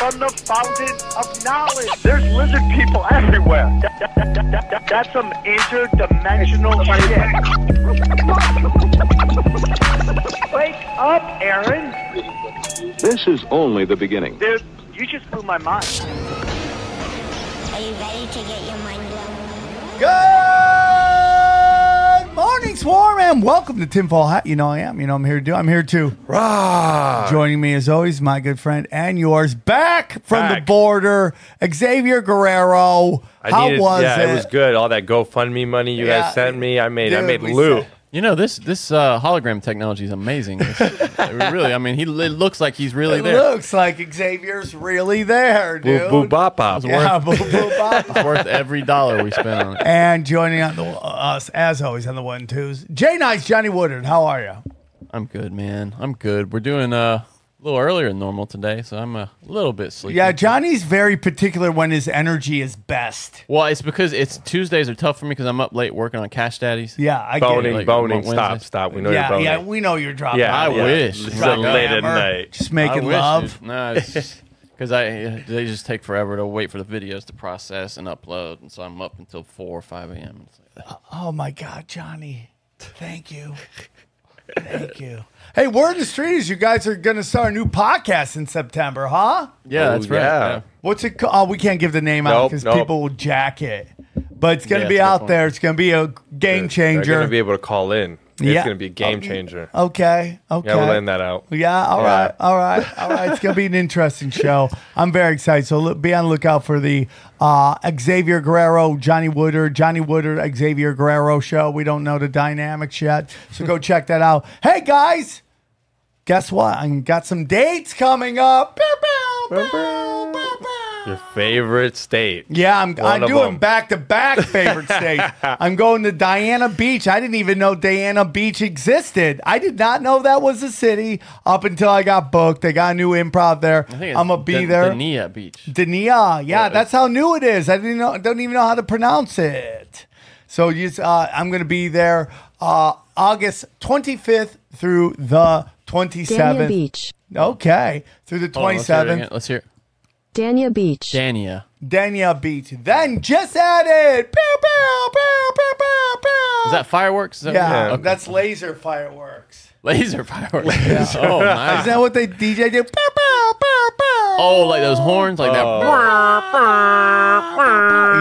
from the fountain of knowledge. There's lizard people everywhere. That- that- that- that- that- that's some interdimensional shit. Wake up, Aaron. This is only the beginning. Dude, you just blew my mind. Are you ready to get your mind blown? Good morning, Swarm, and welcome to Tinfoil Hat. You know I am. You know I'm here to do. I'm here to. Joining me as always, my good friend and yours, back from the Back. border, Xavier Guerrero. I How needed- was yeah, it? it was good. All that GoFundMe money you Yeah. guys sent me, I made. I Dude, made we loot. You know this this uh, hologram technology is amazing. It's- really, I mean, he it looks like he's really It there. looks like Xavier's really there, dude. boo bop bop. Yeah, boo, boo, bop. It's worth every dollar we spent on it. and joining on the us as always on the one twos, Jay Nice, Johnny Woodard. How are you? I'm good, man. I'm good. We're doing uh, a little earlier than normal today, so I'm a little bit sleepy. Yeah, Johnny's very particular when his energy is best. Well, it's because it's Tuesdays are tough for me because I'm up late working on Cash Daddies. Yeah, I get Boning, it. Like, boning. Wednesday. Stop, stop. We know yeah, you're boning. yeah, we know you're dropping. Yeah, I yeah. wish. It's Drop late at night. Just making I love. dude. No, it's because I they just take forever to wait for the videos to process and upload, and so I'm up until four or five a.m. Like, oh, oh my God, Johnny. Thank you. Thank you. Hey, word in the street is you guys are going to start a new podcast in September, huh? yeah, Oh, that's right. yeah. yeah. What's it called? Oh, we can't give the name out Nope, because nope. people will jack it. But it's going to Yeah, be that's a good out point. there. It's going to be a game They're changer. gonna be able to call in. It's Yeah. gonna be a game changer. okay. Okay. Yeah, we're letting that out. Yeah, all Yeah. right, all right, all right. It's gonna be an interesting show. I'm very excited. So look, be on the lookout for the uh, Xavier Guerrero, Johnny Woodard, Johnny Woodard, Xavier Guerrero show. We don't know the dynamics yet, so go check that out. Hey guys, guess what? I got some dates coming up. Pew, pew, pew. Your favorite state. Yeah, I'm, One I'm of doing back to back favorite states. I'm going to Diana Beach. I didn't even know Diana Beach existed. I did not know that was a city up until I got booked. They got a new improv there. I think it's I'm gonna be Dan- there. Dania Beach. Dania. Yeah, that's how new it is. I didn't know. Don't even know how to pronounce it. So you, uh, I'm gonna be there uh, August 25th through the 27th. Dania Beach. Okay, through the Hold on, let's hear it 27th. again. Let's hear it. Dania Beach. Dania. Dania Beach. Then just added. Pew, pew, pew, pew, pew, pew. Is that fireworks? Is that Yeah, Okay. that's laser fireworks. laser fireworks. Oh, nice. Is that what they DJ do? Pew, pew, pew, pew. Oh, like those horns, like that. Oh.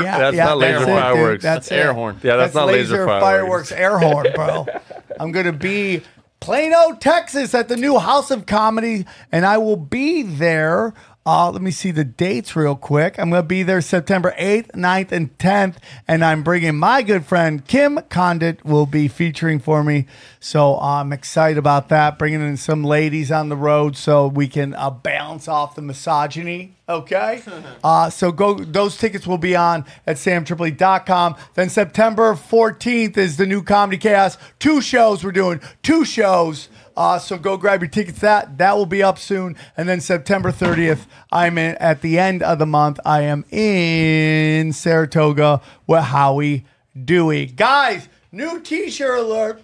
Yeah, That's yeah, not laser that's it, fireworks. That's, That's air horn. Yeah, that's, not laser, fireworks. air horn, bro. I'm gonna be Plano, Texas, at the new House of Comedy, and I will be there. Uh, let me see the dates real quick. I'm going to be there September 8th, 9th, and 10th. And I'm bringing my good friend Kim Congdon will be featuring for me. So I'm excited about that. Bringing in some ladies on the road so we can uh, balance off the misogyny. Okay. Uh, so go. Those tickets will be on at samtripoli.com. Then September 14th is the new Comedy Chaos. Two shows we're doing. Two shows. Uh, so go grab your tickets. That that will be up soon. And then September 30th, I'm in at the end of the month. I am in Saratoga with Howie Dewey. Guys, new T-shirt alert.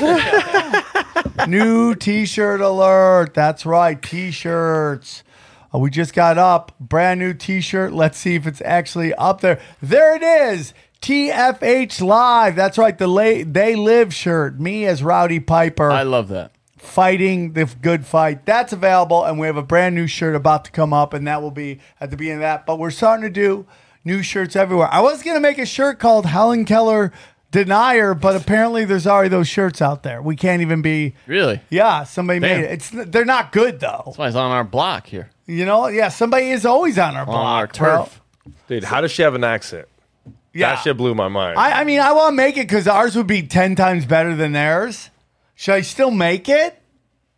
New T-shirt alert. That's right, T-shirts. Uh, we just got up brand new T-shirt. Let's see if it's actually up there. There it is. TFH Live. That's right. The la- They Live shirt. Me as Roddy Piper I love that. fighting the good fight. That's available, and we have a brand new shirt about to come up, and that will be at the beginning of that. But we're starting to do new shirts everywhere. I was gonna make a shirt called Helen Keller Denier, but apparently there's already those shirts out there. We can't even be. Really? Yeah, somebody Damn. made it. It's they're not good though. That's why it's on our block here. You know, yeah, somebody is always on our On block, our bro. turf. Dude, how does she have an accent? Yeah, That shit blew my mind. I, I mean, I want to make it because ours would be ten times better than theirs. Should I still make it?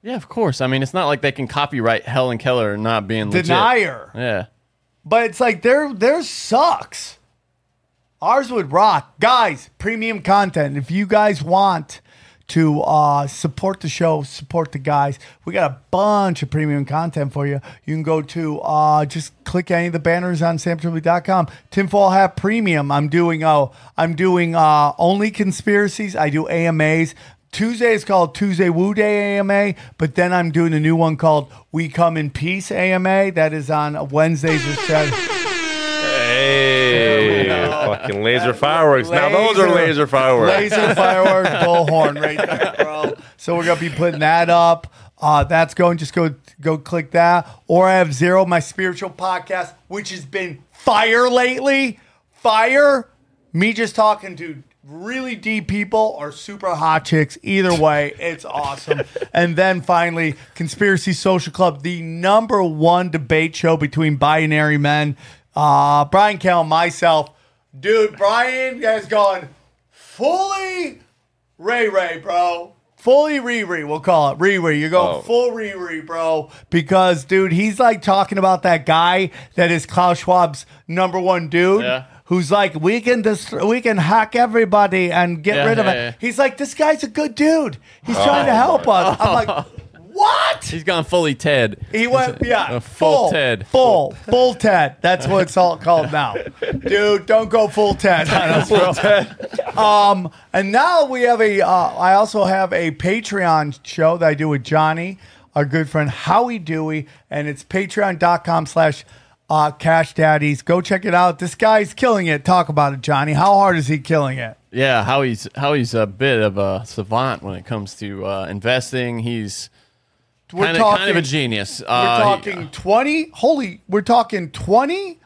Yeah, of course. I mean, it's not like they can copyright Helen Keller not being legit. Denier. Yeah. But it's like their theirs sucks. Ours would rock. Guys, premium content. If you guys want to uh, support the show, support the guys, we got a bunch of premium content for you. You can go to uh, just click any of the banners on samtripoli.com. Tinfoil Hat Premium. I'm doing oh, I'm doing uh, only conspiracies. I do AMAs. Tuesday is called Tuesday Woo Day AMA, but then I'm doing a new one called We Come in Peace AMA. That is on Wednesdays or Saturdays. Hey, fucking laser fireworks. now those are laser fireworks. Laser fireworks, bullhorn right there, bro. So we're gonna be putting that up. Uh, that's going. Just go go click that. Or I have zero, my spiritual podcast, which has been fire lately. Fire. Me just talking to really deep people or super hot chicks. Either way, it's awesome. and then finally, Conspiracy Social Club, the number one debate show between binary men. Uh, Brian Kell, myself, dude. Brian has gone fully Ray Ray, bro. Fully Riri, we'll call it Riri. You're going Oh. full Riri, bro. Because, dude, he's like talking about that guy that is Klaus Schwab's number one dude. Yeah. Who's like we can dist- we can hack everybody and get Yeah, rid of yeah, it. yeah. He's like this guy's a good dude. He's trying to help us. I'm like, what? He's gone fully Ted. He went, yeah, A full full Ted. full, full Ted. That's what it's all called now, dude. Don't go full Ted on us, bro. Um, and now we have a. Uh, I also have a Patreon show that I do with Johnny, our good friend Howie Dewey, and it's Patreon.com/slash. Uh, Cash Daddies, go check it out. This guy's killing it. Talk about it, Johnny. How hard is he killing it? Yeah, how he's how he's a bit of a savant when it comes to uh, investing. He's We're kind of kind of a genius. We're Uh, he- talking twenty. Holy, we're talking twenty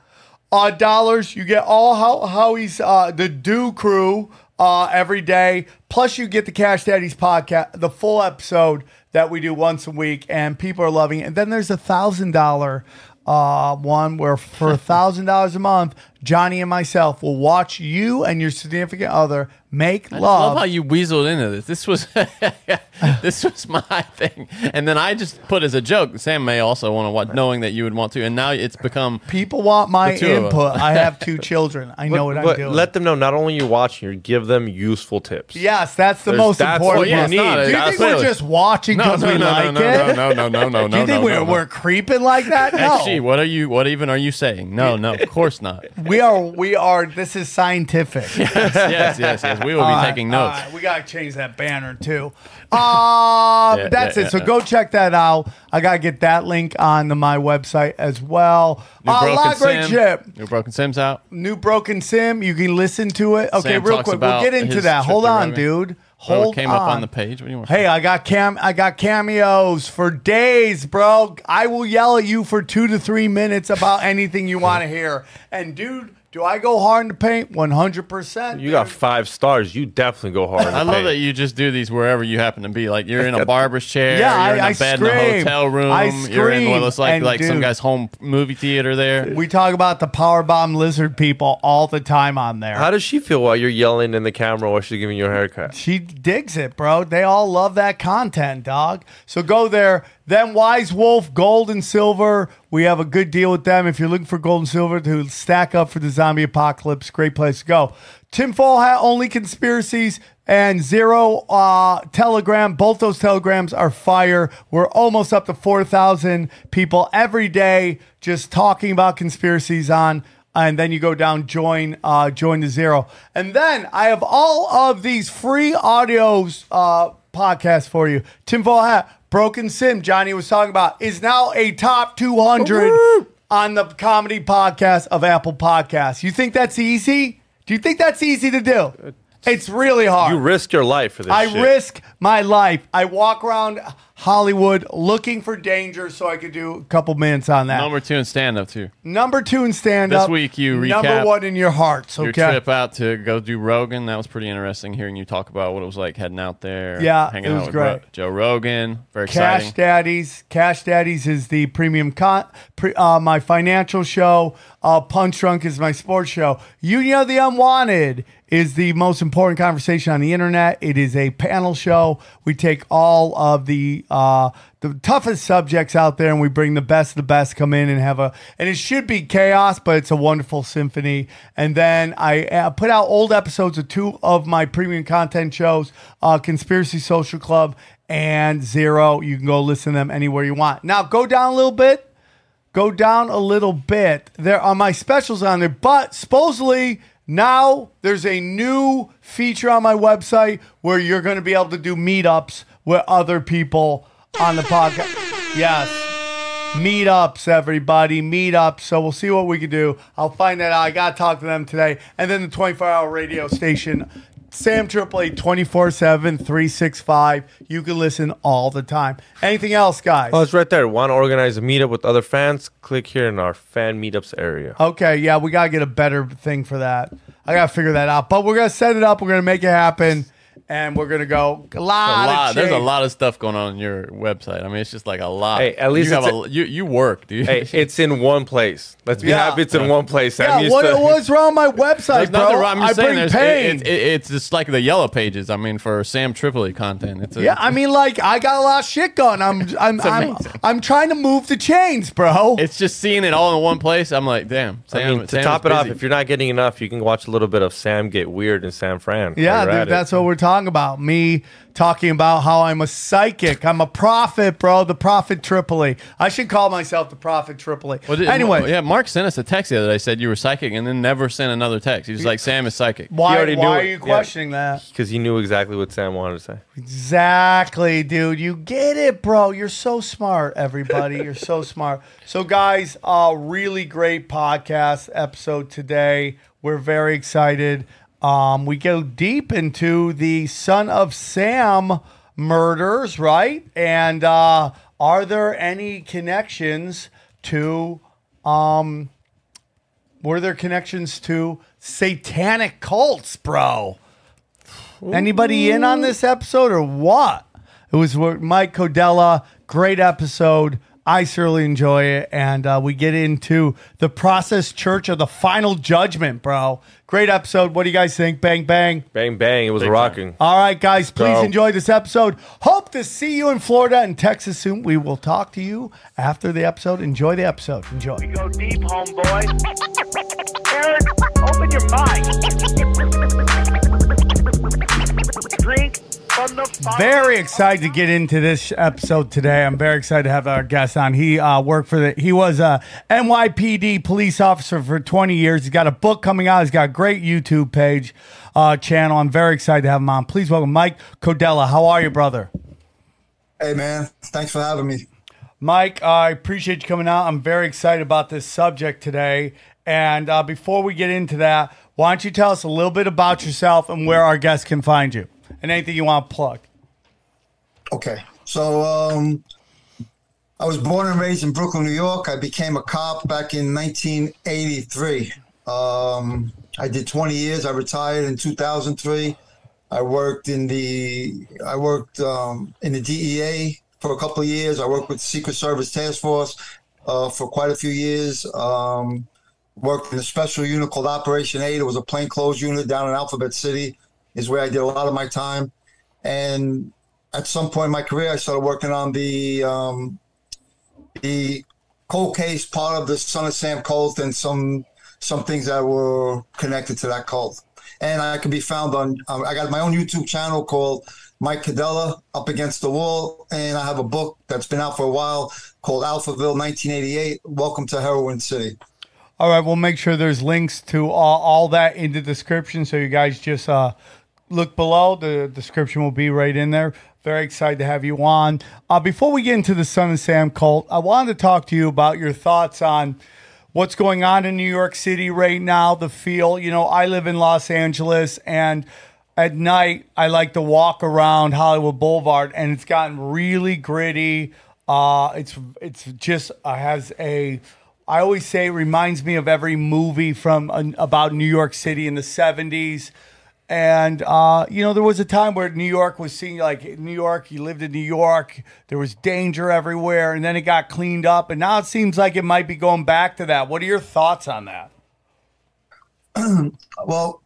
uh, dollars. You get all how Howie's uh, the Do Crew uh, every day. Plus, you get the Cash Daddies podcast, the full episode that we do once a week, and people are loving it. And then there's a thousand dollar uh, one where for a thousand dollars a month, Johnny and myself will watch you and your significant other make love. I love. love how you weaseled into this. This was this was my thing, and then I just put as a joke. Sam may also want to watch, knowing that you would want to, and now it's become People want my The two of input. I have two children. I know what but I'm doing. let them know not only you're watching, you give them useful tips. Yes, that's the There's- most that's important. what you part. need. Do you think we're clearly- just watching no, because no, we no, like no, it? no, no, no, no, no, no. Do you think no, we're, no, no. we're creeping like that? No. Actually, what are you? What even are you saying? No, no, of course not. we are. We are. This is scientific. yes, yes, yes. We will be taking notes. we gotta change that banner too. Uh, Yeah, that's yeah, it. So yeah. go check that out. I gotta get that link on my website as well. New Uh, Broken Sim. shit. New Broken Sims out. New Broken Sim. You can listen to it. Okay, Sam real talks quick. We'll about get into his that. trip Hold to on, Rogan. dude. Oh, Hold it came up on the page. You? Hey, I got cam I got cameos for days, bro. I will yell at you for 2 to 3 minutes about anything you want to hear. And dude, do I go hard in the paint? 100%. You got five stars. You definitely go hard. in I the love paint. that you just do these wherever you happen to be. Like you're in a barber's chair, Yeah, you're in I- a I bed in a scream. hotel room, I you're in what looks like scream, like and some guy's home movie theater there. we talk about the power bomb lizard people all the time on there. How does she feel while you're yelling in the camera while she's giving you a haircut? She digs it, bro. They all love that content, dog. So go there. Then Wise Wolf, Gold and Silver. We have a good deal with them. If you're looking for gold and silver to stack up for the zombie apocalypse, great place to go. Tinfoil Hat, Only Conspiracies, and Zero uh, Telegram. Both those telegrams are fire. We're almost up to 4,000 people every day just talking about conspiracies on and then you go down join uh, join the zero and then i have all of these free audios uh, podcasts for you tinfoil hat broken sim johnny was talking about is now a top 200 on the comedy podcast of apple podcasts you think that's easy do you think that's easy to do it's really hard You risk your life for this. I shit. risk my life. I walk around Hollywood looking for danger so I could do a couple minutes on that. Number two in stand up too. Number two in stand up. This week you number one in your hearts. Your Okay. trip out to go do Rogan, that was pretty interesting. Hearing you talk about what it was like heading out there. Yeah, hanging it out was with great. Ro- Joe Rogan, very Cash exciting. Daddies. Cash Daddies is the premium con. Pre, uh, my financial show. Uh, Punch Drunk is my sports show. You know the Unwanted is the most important conversation on the internet. It is a panel show. We take all of the uh, the toughest subjects out there, and we bring the best the best come in and have a. And it should be chaos, but it's a wonderful symphony. And then I uh, put out old episodes of two of my premium content shows, uh, Conspiracy Social Club and Zero. You can go listen to them anywhere you want. Now go down a little bit go down a little bit. There are my specials on there, but supposedly now there's a new feature on my website where you're going to be able to do meetups with other people on the podcast. Yes. Meetups, everybody, meetups. So we'll see what we can do. I'll find that out. I got to talk to them today. And then the 24 hour radio station, Sam Triple Eight, 24 7, 365. You can listen all the time. Anything else, guys? Oh, it's right there. Want to organize a meetup with other fans? Click here in our fan meetups area. Okay, yeah, we gotta get a better thing for that. I gotta figure that out. But we're gonna set it up. We're gonna make it happen, and we're gonna go a A lot. lot, of there's a lot of stuff going on on your website. I mean, it's just like a lot. Hey, at least you have it's a, you you work, dude. Hey, it's in one place. Let's be Yeah. happy it's in one place. Sam Yeah, used what, to- what's wrong with my website, bro? wrong. I'm I saying, bring pain. it, it, it's just like the yellow pages. I mean, for Sam Tripoli content, it's a, yeah, I mean, like I got a lot of shit going. I'm, I'm, I'm, amazing. I'm trying to move the chains, bro. it's just seeing it all in one place. I'm like, damn. I Sam, mean, to Sam top is it off, if you're not getting enough, you can watch a little bit of Sam get weird and Sam Fran. Yeah, while you're at dude, that's what we're talking about. Me talking about how I'm a psychic. I'm a prophet, bro. The prophet Tripoli. I should call myself the prophet Tripoli. Well, did- anyway, yeah, Mark sent us a text the other day. Said you were psychic, and then never sent another text. He was like, "Sam is psychic." why, already why knew are it. you Yeah. questioning that? because he knew exactly what Sam wanted to say. Exactly, dude. You get it, bro. You're so smart, everybody. You're so smart. So, guys, uh, really great podcast episode today. We're very excited. Um, we go deep into the son of Sam murders, right? And uh, are there any connections to um were there connections to satanic cults, bro? Anybody in on this episode or what? It was with Mike Codella. Great episode. I certainly enjoy it. And uh, we get into the process church of the final judgment, bro. Great episode. What do you guys think? Bang, bang. Bang bang, it was Big rocking. All right, guys, please Go. enjoy this episode. Hope to see you in Florida and Texas soon. We will talk to you after the episode. Enjoy the episode. Enjoy. We go deep, homeboy. Aaron, open your mind. Drink from the fountain. Very excited to get into this episode today. I'm very excited to have our guest on. He uh, worked for the. He was a NYPD police officer for 20 years. He's got a book coming out. He's got a great YouTube page, uh, channel. I'm very excited to have him on. Please welcome Mike Codella. How are you, brother? Hey man, thanks for having me. Mike, I appreciate you coming out. I'm very excited about this subject today. And uh, before we get into that, why don't you tell us a little bit about yourself and where our guests can find you, and anything you want to plug? Okay, so um, I was born and raised in Brooklyn, New York. I became a cop back in 1983. Um, I did 20 years. I retired in 2003. I worked in the I worked um, in the DEA for a couple of years. I worked with Secret Service Task Force uh, for quite a few years. Um, worked in a special unit called Operation Eight. It was a plainclothes unit down in Alphabet City. Is where I did a lot of my time. And at some point in my career, I started working on the um, the cold case part of the Son of Sam cult and some some things that were connected to that cult. And I can be found on. Um, I got my own YouTube channel called Mike Codella, Up Against the Wall, and I have a book that's been out for a while called Alphaville 1988. Welcome to Heroin City. All right, we'll make sure there's links to all, all that in the description. So you guys just uh, look below. The description will be right in there. Very excited to have you on. Uh, before we get into the Son of Sam cult, I wanted to talk to you about your thoughts on what's going on in New York City right now, the feel. You know, I live in Los Angeles and at night I like to walk around Hollywood Boulevard and it's gotten really gritty. Uh, it's it's just uh, has a I always say it reminds me of every movie from uh, about New York City in the 70s. And uh, you know, there was a time where New York was seen like New York. You lived in New York. There was danger everywhere, and then it got cleaned up. And now it seems like it might be going back to that. What are your thoughts on that? Well,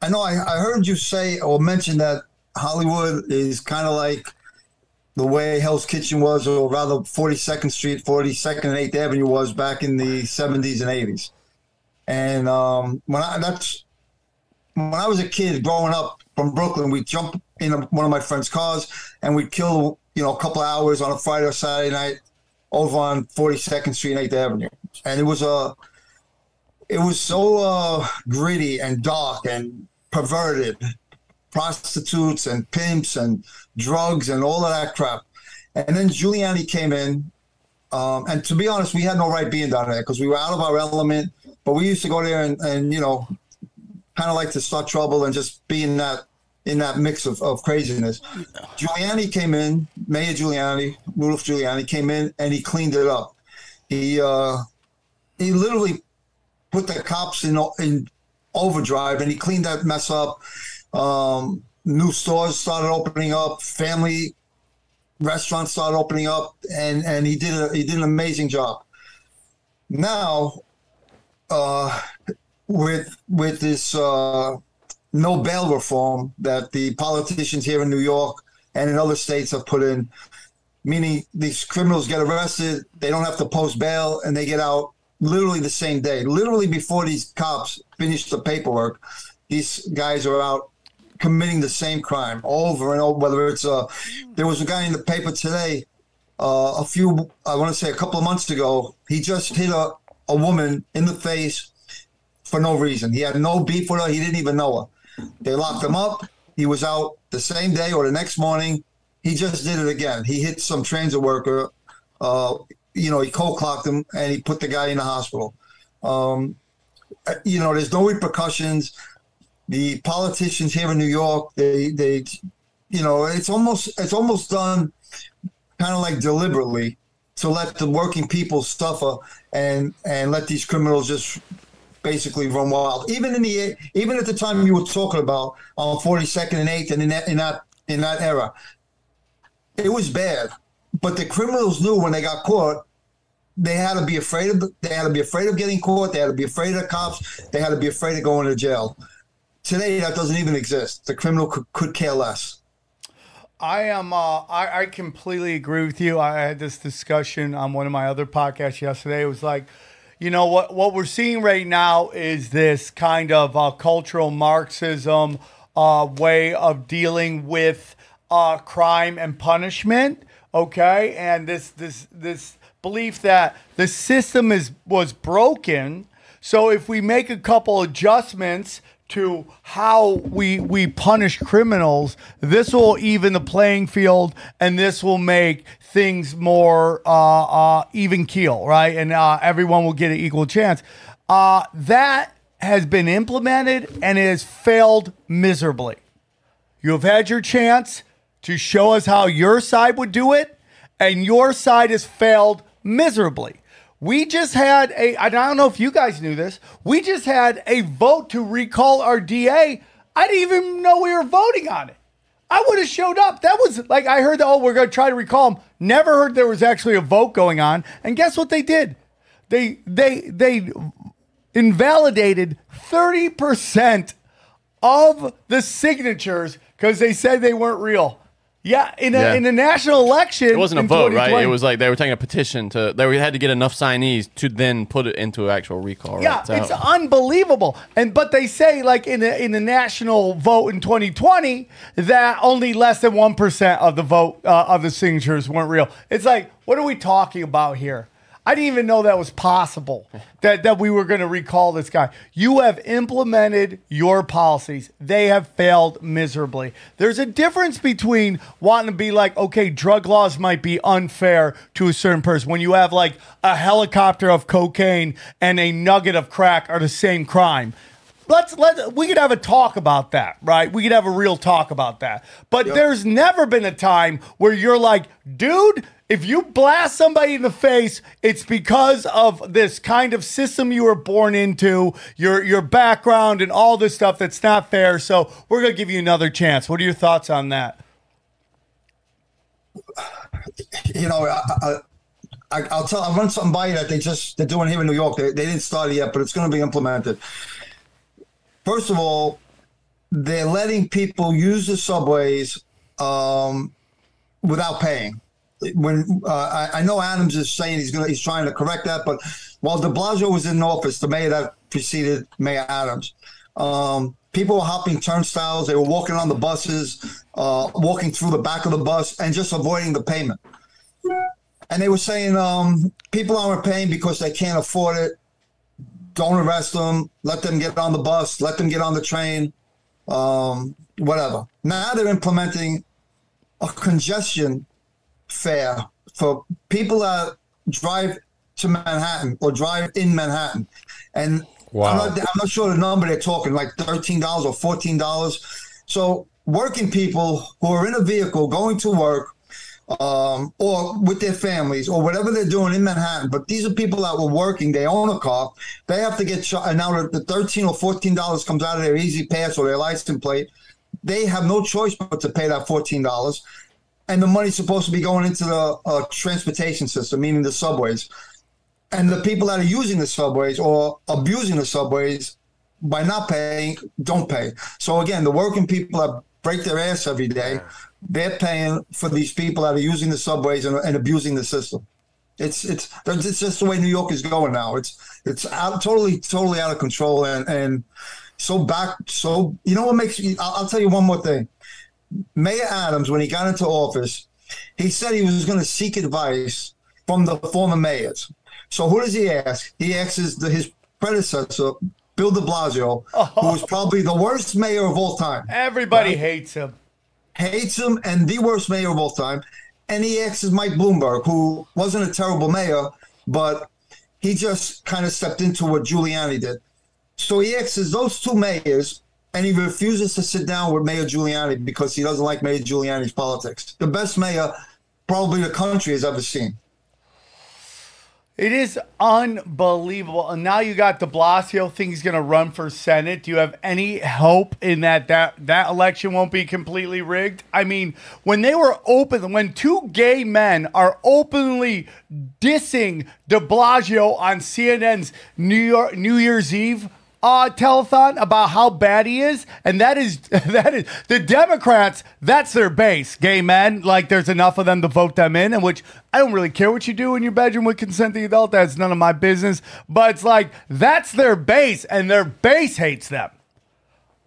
I know I, I heard you say or mention that Hollywood is kind of like the way Hell's Kitchen was, or rather 42nd Street, 42nd and 8th Avenue was back in the 70s and 80s. And um, when I that's when I was a kid growing up from Brooklyn, we'd jump in one of my friend's cars and we'd kill you know a couple hours on a Friday or Saturday night over on 42nd Street and 8th Avenue, and it was a it was so uh, gritty and dark and perverted, prostitutes and pimps and drugs and all of that crap. And then Giuliani came in, um, and to be honest, we had no right being down there because we were out of our element. But we used to go there and, and you know, kind of like to start trouble and just be in that in that mix of, of craziness. Giuliani came in, Mayor Giuliani, Rudolph Giuliani came in and he cleaned it up. He uh, he literally put the cops in in overdrive and he cleaned that mess up. Um, new stores started opening up, family restaurants started opening up, and and he did a, he did an amazing job. Now, uh, with with this uh, no bail reform that the politicians here in New York and in other states have put in, meaning these criminals get arrested, they don't have to post bail, and they get out literally the same day. Literally before these cops finish the paperwork, these guys are out committing the same crime over and over. Whether it's a, there was a guy in the paper today, uh, a few, I want to say a couple of months ago, he just hit a, a woman in the face for no reason. He had no beef with her. He didn't even know her. They locked him up. He was out the same day or the next morning. He just did it again. He hit some transit worker. Uh, you know, he cold clocked him and he put the guy in the hospital. Um, you know, there's no repercussions. The politicians here in New York, they, they, you know, it's almost, it's almost done kind of like deliberately to let the working people suffer and and let these criminals just basically run wild. Even in the even at the time you were talking about on 42nd and 8th and in that in that in that era, it was bad. But the criminals knew when they got caught, they had to be afraid of they had to be afraid of getting caught. They had to be afraid of the cops. They had to be afraid of going to jail. Today, that doesn't even exist. The criminal could, could care less. I am. Uh, I, I completely agree with you. I had this discussion on one of my other podcasts yesterday. It was like, you know what? What we're seeing right now is this kind of uh, cultural Marxism uh, way of dealing with uh, crime and punishment. Okay, and this this this belief that the system is was broken. So if we make a couple adjustments to how we we punish criminals, this will even the playing field, and this will make things more uh, uh, even keel, right? And uh, everyone will get an equal chance. Uh, that has been implemented and it has failed miserably. You have had your chance to show us how your side would do it, and your side has failed miserably. We just had a, I don't know if you guys knew this, we just had a vote to recall our DA. I didn't even know we were voting on it. I would have showed up. That was like, I heard that, oh, we're going to try to recall him. Never heard there was actually a vote going on. And guess what they did? They, they, they invalidated 30% of the signatures because they said they weren't real. Yeah, in a Yeah. in a national election, It wasn't a in vote, right? 2020 It was like they were taking a petition to. They had to get enough signees to then put it into actual recall. Right? Yeah, So- it's unbelievable. And but they say like in the in the national vote in 2020 that only less than one percent of the vote uh, of the signatures weren't real. It's like what are we talking about here? I didn't even know that was possible that that we were going to recall this guy. You have implemented your policies. They have failed miserably. There's a difference between wanting to be like, okay, drug laws might be unfair to a certain person when you have like a helicopter of cocaine and a nugget of crack are the same crime. Let's let we could have a talk about that, right? We could have a real talk about that. But there's never been a time where you're like, dude, if you blast somebody in the face, it's because of this kind of system you were born into, your your background and all this stuff that's not fair. So we're gonna give you another chance. What are your thoughts on that? you know, I, I, I, I'll tell. I'll run something by you that they just they're doing here in New York. They, they didn't start it yet, but it's going to be implemented. First of all, they're letting people use the subways um, without paying. When uh, I, I know Adams is saying he's gonna he's trying to correct that, but while De Blasio was in office, the mayor that preceded Mayor Adams, um, people were hopping turnstiles. They were walking on the buses, uh, walking through the back of the bus, and just avoiding the payment. And they were saying um, people aren't paying because they can't afford it. Don't arrest them. Let them get on the bus. Let them get on the train. Um, whatever. Now they're implementing a congestion fare for people that drive to Manhattan or drive in Manhattan. And Wow. I'm, not, I'm not sure the number they're talking, like $13 or $14. So working people who are in a vehicle going to work um, or with their families or whatever they're doing in Manhattan, but these are people that were working, they own a car, they have to get shot. And now the 13 or $14 comes out of their E-ZPass or their license plate. They have no choice but to pay that $14 and the money's supposed to be going into the uh, transportation system, meaning the subways. And the people that are using the subways or abusing the subways by not paying don't pay. So again, the working people that break their ass every day, they're paying for these people that are using the subways and, and abusing the system. It's it's it's just the way New York is going now. It's it's out, totally totally out of control and and so back. So you know what makes me? I'll, I'll tell you one more thing. Mayor Adams, when he got into office, he said he was going to seek advice from the former mayors. So who does he ask? He asks the, his predecessor, Bill De Blasio, who was probably the worst mayor of all time. Everybody Right. hates him. Hates him and the worst mayor of all time. And he asks Mike Bloomberg, who wasn't a terrible mayor, but he just kind of stepped into what Giuliani did. So he asks those two mayors, and he refuses to sit down with Mayor Giuliani because he doesn't like Mayor Giuliani's politics. The best mayor probably the country has ever seen. It is unbelievable. And now you got De Blasio think he's going to run for Senate. Do you have any hope in that, that that election won't be completely rigged? I mean, when they were open, when two gay men are openly dissing De Blasio on CNN's New York New Year's Eve uh, telethon about how bad he is, and that is that is the Democrats. That's their base, gay men. Like there's enough of them to vote them in, and which I don't really care what you do in your bedroom with consenting adult. That's none of my business. But it's like that's their base, and their base hates them.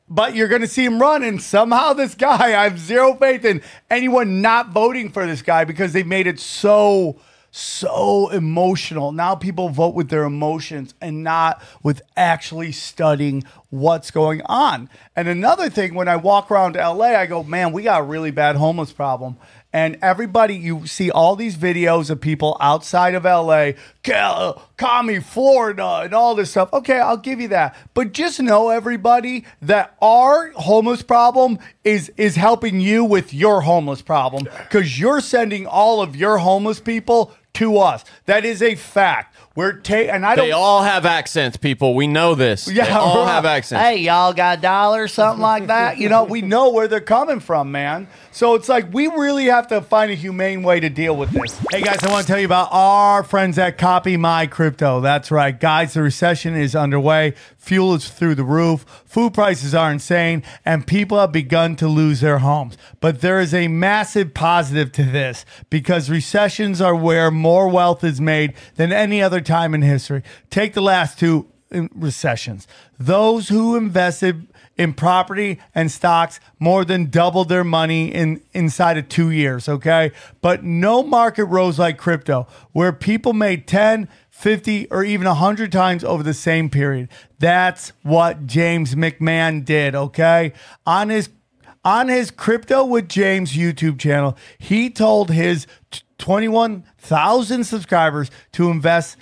But you're going to see him run, and somehow this guy, I have zero faith in anyone not voting for this guy because they made it so so emotional. Now people vote with their emotions and not with actually studying what's going on. And another thing, when I walk around LA, I go, man, we got a really bad homeless problem. And everybody, you see all these videos of people outside of LA, Cal- me Florida, and all this stuff. Okay, I'll give you that. But just know, everybody, that our homeless problem is is helping you with your homeless problem because you're sending all of your homeless people to us. That is a fact. We're taking, and I don't. They all have accents, people. We know this. Yeah, they all right. have accents. Hey, y'all got a dollar, something like that. You know, we know where they're coming from, man. So it's like we really have to find a humane way to deal with this. Hey guys, I want to tell you about our friends at Copy My Crypto. That's right, guys. The recession is underway. Fuel is through the roof. Food prices are insane, and people have begun to lose their homes. But there is a massive positive to this because recessions are where more wealth is made than any other time in history. Take the last two recessions. Those who invested in property and stocks more than doubled their money in inside of 2 years, okay? But no market rose like crypto where people made 10, 50 or even 100 times over the same period. That's what James McMahon did, okay? On his on his Crypto with James YouTube channel, he told his 21,000 subscribers to invest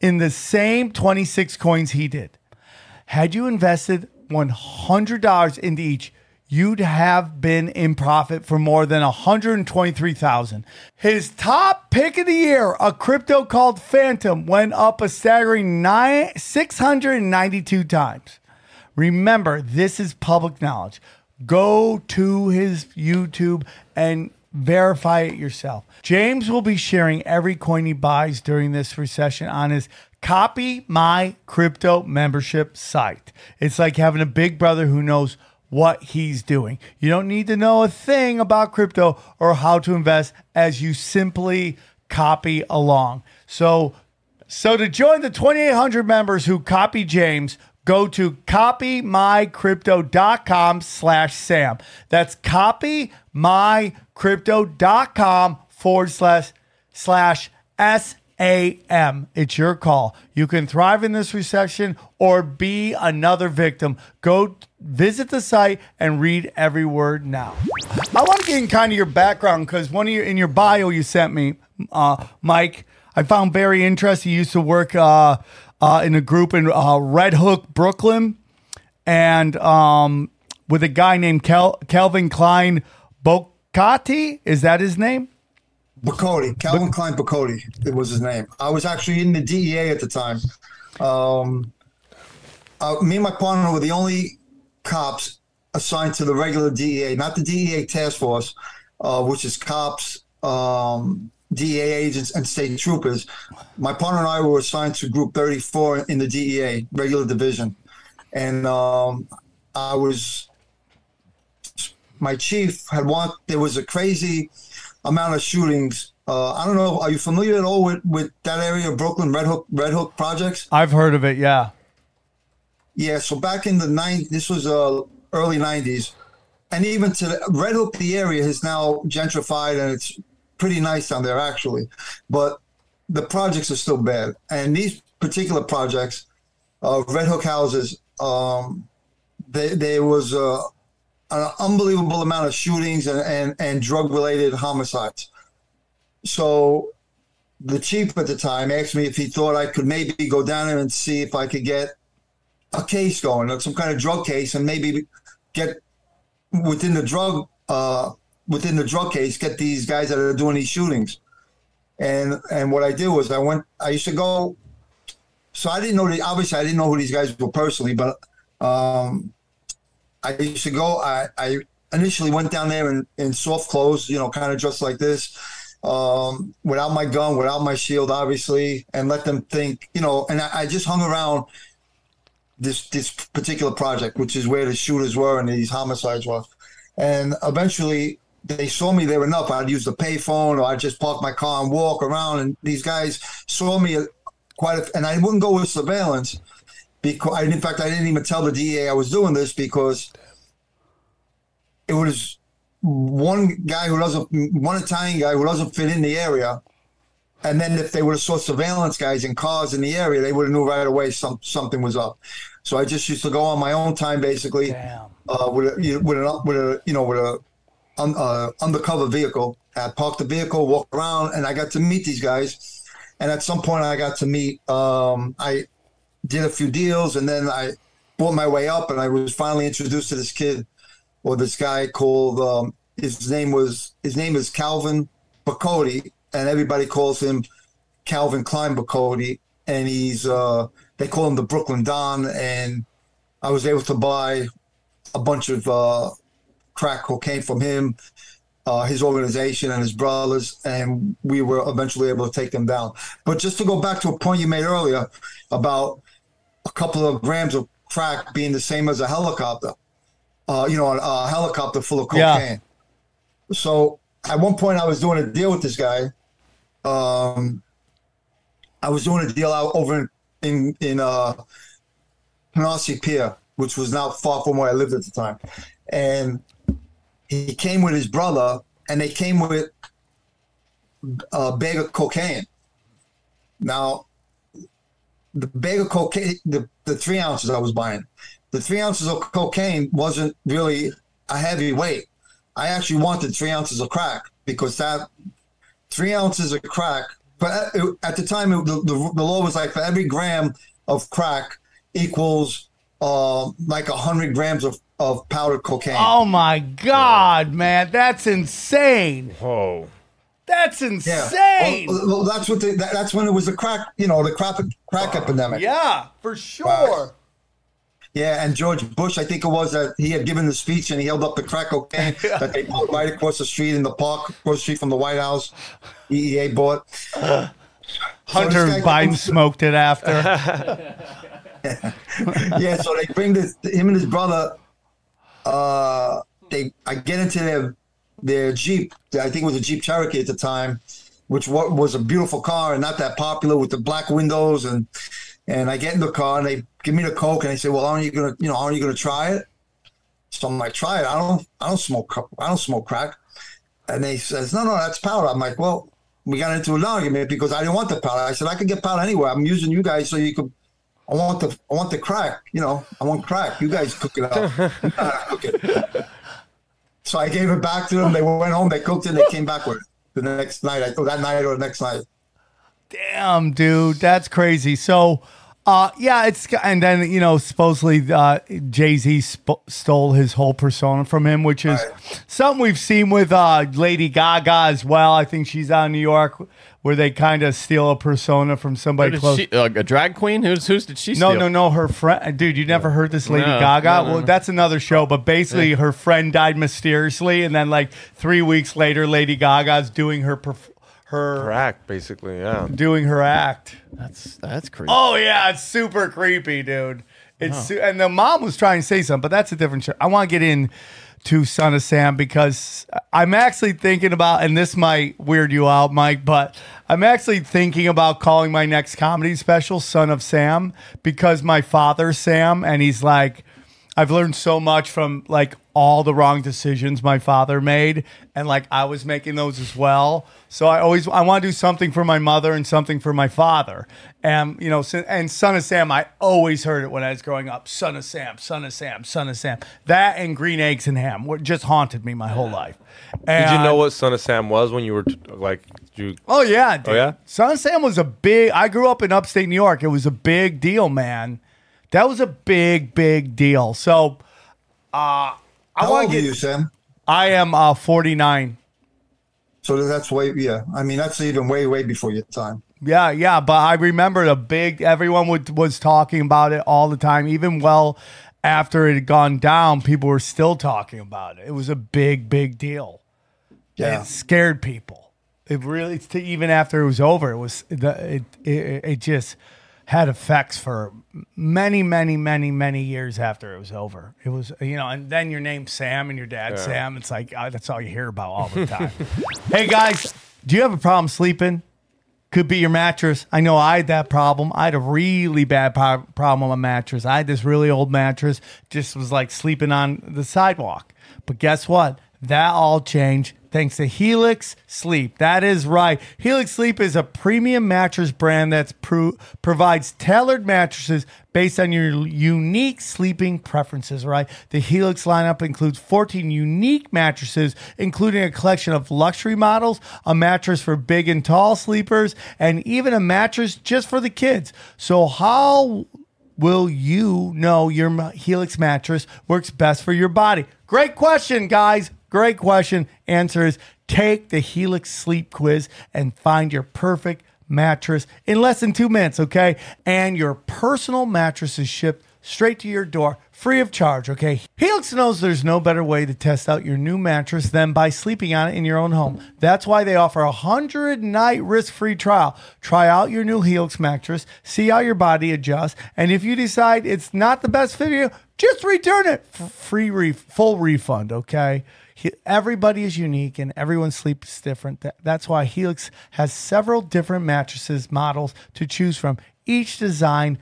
in the same 26 coins he did. Had you invested $100 into each, you'd have been in profit for more than 123,000. His top pick of the year, a crypto called Fantom, went up a staggering nine, 692 times. Remember, this is public knowledge. Go to his YouTube and verify it yourself. James will be sharing every coin he buys during this recession on his Copy My Crypto membership site. It's like having a big brother who knows what he's doing. You don't need to know a thing about crypto or how to invest as you simply copy along. So so to join the 2800 members who copy James, go to copymycrypto.com slash Sam. That's copymycrypto.com forward slash slash S-A-M. It's your call. You can thrive in this recession or be another victim. Go visit the site and read every word now. I want to get in kind of your background because one of your in your bio you sent me, uh, Mike, I found very interesting. You used to work uh, uh, in a group in uh, Red Hook, Brooklyn, and um, with a guy named Kel- Calvin Klein Bocati. Is that his name? Bacotti, Calvin Klein Bacotti, it was his name. I was actually in the DEA at the time. Um, uh, me and my partner were the only cops assigned to the regular DEA, not the DEA task force, uh, which is cops, um, DEA agents, and state troopers. My partner and I were assigned to Group 34 in the DEA, regular division. And um, I was, my chief had want, there was a crazy amount of shootings. Uh, I don't know. Are you familiar at all with, with that area of Brooklyn, Red Hook, Red Hook projects? I've heard of it. Yeah. Yeah. So back in the nine, this was uh, early '90s, and even to Red Hook, the area is now gentrified and it's pretty nice down there actually, but the projects are still bad. And these particular projects, uh, Red Hook houses, um, they, there was uh, an unbelievable amount of shootings and, and, and drug related homicides. So the chief at the time asked me if he thought I could maybe go down there and see if I could get a case going, like some kind of drug case, and maybe get within the drug uh, within the drug case, get these guys that are doing these shootings. And and what I did was I went. I used to go. So I didn't know. The, obviously, I didn't know who these guys were personally, but um, I used to go. I, I initially went down there in, in soft clothes, you know, kind of dressed like this, um, without my gun, without my shield, obviously, and let them think, you know. And I, I just hung around this this particular project, which is where the shooters were and these homicides were. And eventually, they saw me there enough. I'd use the payphone, or I'd just park my car and walk around. And these guys saw me uh, quite, a, and I wouldn't go with surveillance because, I, in fact, I didn't even tell the DA I was doing this because it was one guy who doesn't, one Italian guy who doesn't fit in the area. And then if they would have saw surveillance guys in cars in the area, they would have knew right away some, something was up. So I just used to go on my own time, basically, uh, with a, with with a, you know, with a un, uh, undercover vehicle. I parked the vehicle, walked around, and I got to meet these guys. And at some point, I got to meet. Um, I did a few deals, and then I bought my way up, and I was finally introduced to this kid or this guy called. Um, his name was his name is Calvin Bacotti, and everybody calls him Calvin Klein Bacotti, and he's uh, they call him the Brooklyn Don, and I was able to buy a bunch of uh, crack cocaine from him, uh, his organization, and his brothers, and we were eventually able to take them down. But just to go back to a point you made earlier about a couple of grams of crack being the same as a helicopter, uh, you know, a, a, helicopter full of cocaine. Yeah. So at one point, I was doing a deal with this guy. Um, I was doing a deal out over in in, in uh, Pier, which was not far from where I lived at the time, and he came with his brother, and they came with a bag of cocaine. Now, the bag of cocaine, the, the three ounces I was buying, the three ounces of cocaine wasn't really a heavy weight. I actually wanted three ounces of crack because that three ounces of crack, but at the time, it, the, the, the law was like for every gram of crack equals uh, like a hundred grams of of powdered cocaine. Oh my god, man, that's insane! Whoa, that's insane. Yeah. Well, that's what the, that, that's when it was the crack, you know, the crack crack epidemic. Yeah, for sure. Yeah, and George Bush, I think it was that he had given the speech and he held up the crack cocaine that they bought right across the street in the park, across the street from the White House. DEA bought. Uh, Hunter so Biden smoked it after. yeah, so they bring this him and his brother uh, they I get into their their Jeep. I think it was a Jeep Cherokee at the time, which wa- was a beautiful car and not that popular with the black windows. And and I get in the car and they give me the coke and they say, "Well, aren't you gonna you know aren't you gonna try it?" So I'm like, "Try it. I don't I don't smoke I don't smoke crack." And they says, "No, no, that's powder." I'm like, "Well." We got into an argument because I didn't want the powder. I said I could get powder anywhere. I'm using you guys so you could I want the I want the crack. You know, I want crack. You guys cook it up. You know how to cook it. So I gave it back to them. They went home. They cooked it. and They came back with it the next night. I, or that night or the next night. Damn, dude, that's crazy. So, uh, yeah, it's and then you know supposedly uh, Jay Z sp- stole his whole persona from him, which is Right. something we've seen with uh, Lady Gaga as well. I think she's out in New York where they kind of steal a persona from somebody close. she, uh, a drag queen? Who's who's did she No, steal? no, no. Her friend, dude, you never heard this Lady No, Gaga? no, no, well, that's another show. But basically, her friend died mysteriously, and then like three weeks later, Lady Gaga's doing her perf- her act, basically. Yeah. doing her act. That's that's crazy. Oh yeah, it's super creepy, dude. It's su- and the mom was trying to say something, but that's a different show. I want to get in to Son of Sam because I'm actually thinking about, and this might weird you out, Mike, but I'm actually thinking about calling my next comedy special Son of Sam because my father's Sam, and he's like, I've learned so much from like all the wrong decisions my father made, and like I was making those as well. So I always I want to do something for my mother and something for my father, and you know, and Son of Sam. I always heard it when I was growing up. Son of Sam, Son of Sam, Son of Sam. That and green eggs and ham what just haunted me my whole life. Did you know what Son of Sam was when you were t- like you? Oh yeah, dude. Oh, yeah? Son of Sam was a big. I grew up in upstate New York. It was a big deal, man. That was a big, big deal. So, uh, I How want old to are get. you, Sam? I am uh, 49. So that's way, yeah. I mean, that's even way, way before your time. Yeah, yeah, but I remember the big. Everyone would, was talking about it all the time, even well after it had gone down. People were still talking about it. It was a big, big deal. Yeah. It scared people. It really, to, even after it was over, it was the it, it it just had effects for many, many, many, many years after it was over. It was you know, and then your name's Sam and your dad's Sam. It's like uh, that's all you hear about all the time. hey guys, do you have a problem sleeping? Could be your mattress. I know I had that problem. I had a really bad pro- problem with my mattress. I had this really old mattress, just was like sleeping on the sidewalk. But guess what? That all changed thanks to Helix Sleep. That is right. Helix Sleep is a premium mattress brand that pro- provides tailored mattresses based on your unique sleeping preferences, right? The Helix lineup includes 14 unique mattresses, including a collection of luxury models, a mattress for big and tall sleepers, and even a mattress just for the kids. So, how will you know your Helix mattress works best for your body? Great question, guys. Great question. Answer is take the Helix sleep quiz and find your perfect mattress in less than two minutes, okay? And your personal mattress is shipped straight to your door free of charge, okay? Helix knows there's no better way to test out your new mattress than by sleeping on it in your own home. That's why they offer a 100 night risk free trial. Try out your new Helix mattress, see how your body adjusts, and if you decide it's not the best fit for you, just return it. F- Free, re- full refund, okay? Everybody is unique and everyone's sleep is different. That- That's why Helix has several different mattresses models to choose from, each designed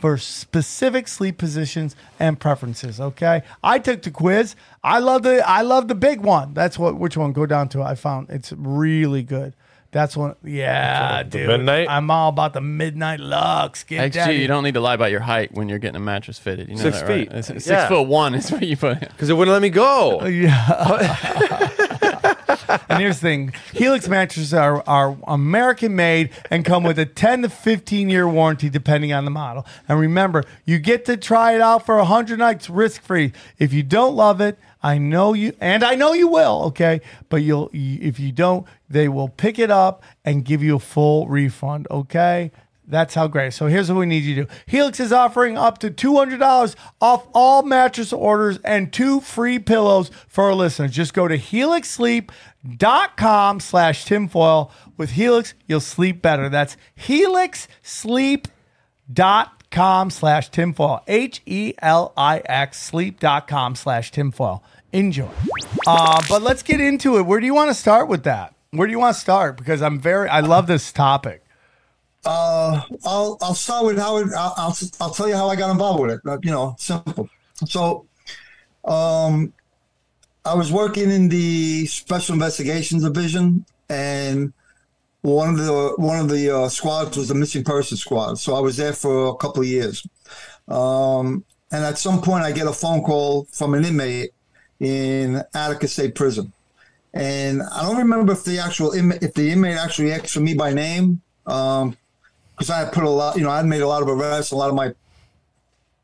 for specific sleep positions and preferences. Okay, I took the quiz. I love the I love the big one. That's what which one go down to. I found it's really good. That's one. Yeah, dude. midnight? I'm all about the midnight lux. Get XG, in. you don't need to lie about your height when you're getting a mattress fitted. You know Six that, right? feet. It's- Six Yeah. foot one is what you put. Because it wouldn't let me go. And here's the thing: Helix mattresses are, are American made and come with a 10 to 15 year warranty, depending on the model. And remember, you get to try it out for 100 nights risk free. If you don't love it, I know you, and I know you will. Okay, but you'll if you don't, they will pick it up and give you a full refund. Okay. That's how great. So here's what we need you to do. Helix is offering up to $200 off all mattress orders and two free pillows for our listeners. Just go to helixsleep.com slash tinfoil. With Helix, you'll sleep better. That's helixsleep.com sleep.com slash tinfoil. H E L I X, sleep.com slash tinfoil. Enjoy. Uh, but let's get into it. Where do you want to start with that? Where do you want to start? Because I'm very, I love this topic. Uh, I'll I'll start with how it, I'll, I'll I'll tell you how I got involved with it. You know, simple. So, um, I was working in the Special Investigations Division, and one of the one of the uh, squads was the missing person squad. So I was there for a couple of years. Um, and at some point, I get a phone call from an inmate in Attica State Prison, and I don't remember if the actual inmate, if the inmate actually asked for me by name. Um, because I put a lot, you know, I made a lot of arrests. A lot of my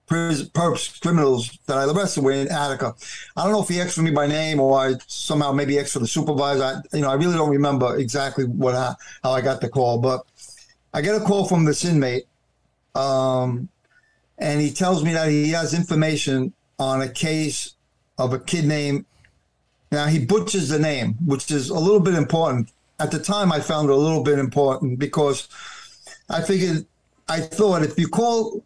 perps, criminals that I arrested were in Attica. I don't know if he asked for me by name or I somehow maybe asked for the supervisor. I, you know, I really don't remember exactly what how, how I got the call, but I get a call from this inmate, um, and he tells me that he has information on a case of a kid named. Now he butchers the name, which is a little bit important. At the time, I found it a little bit important because I figured, I thought if you call,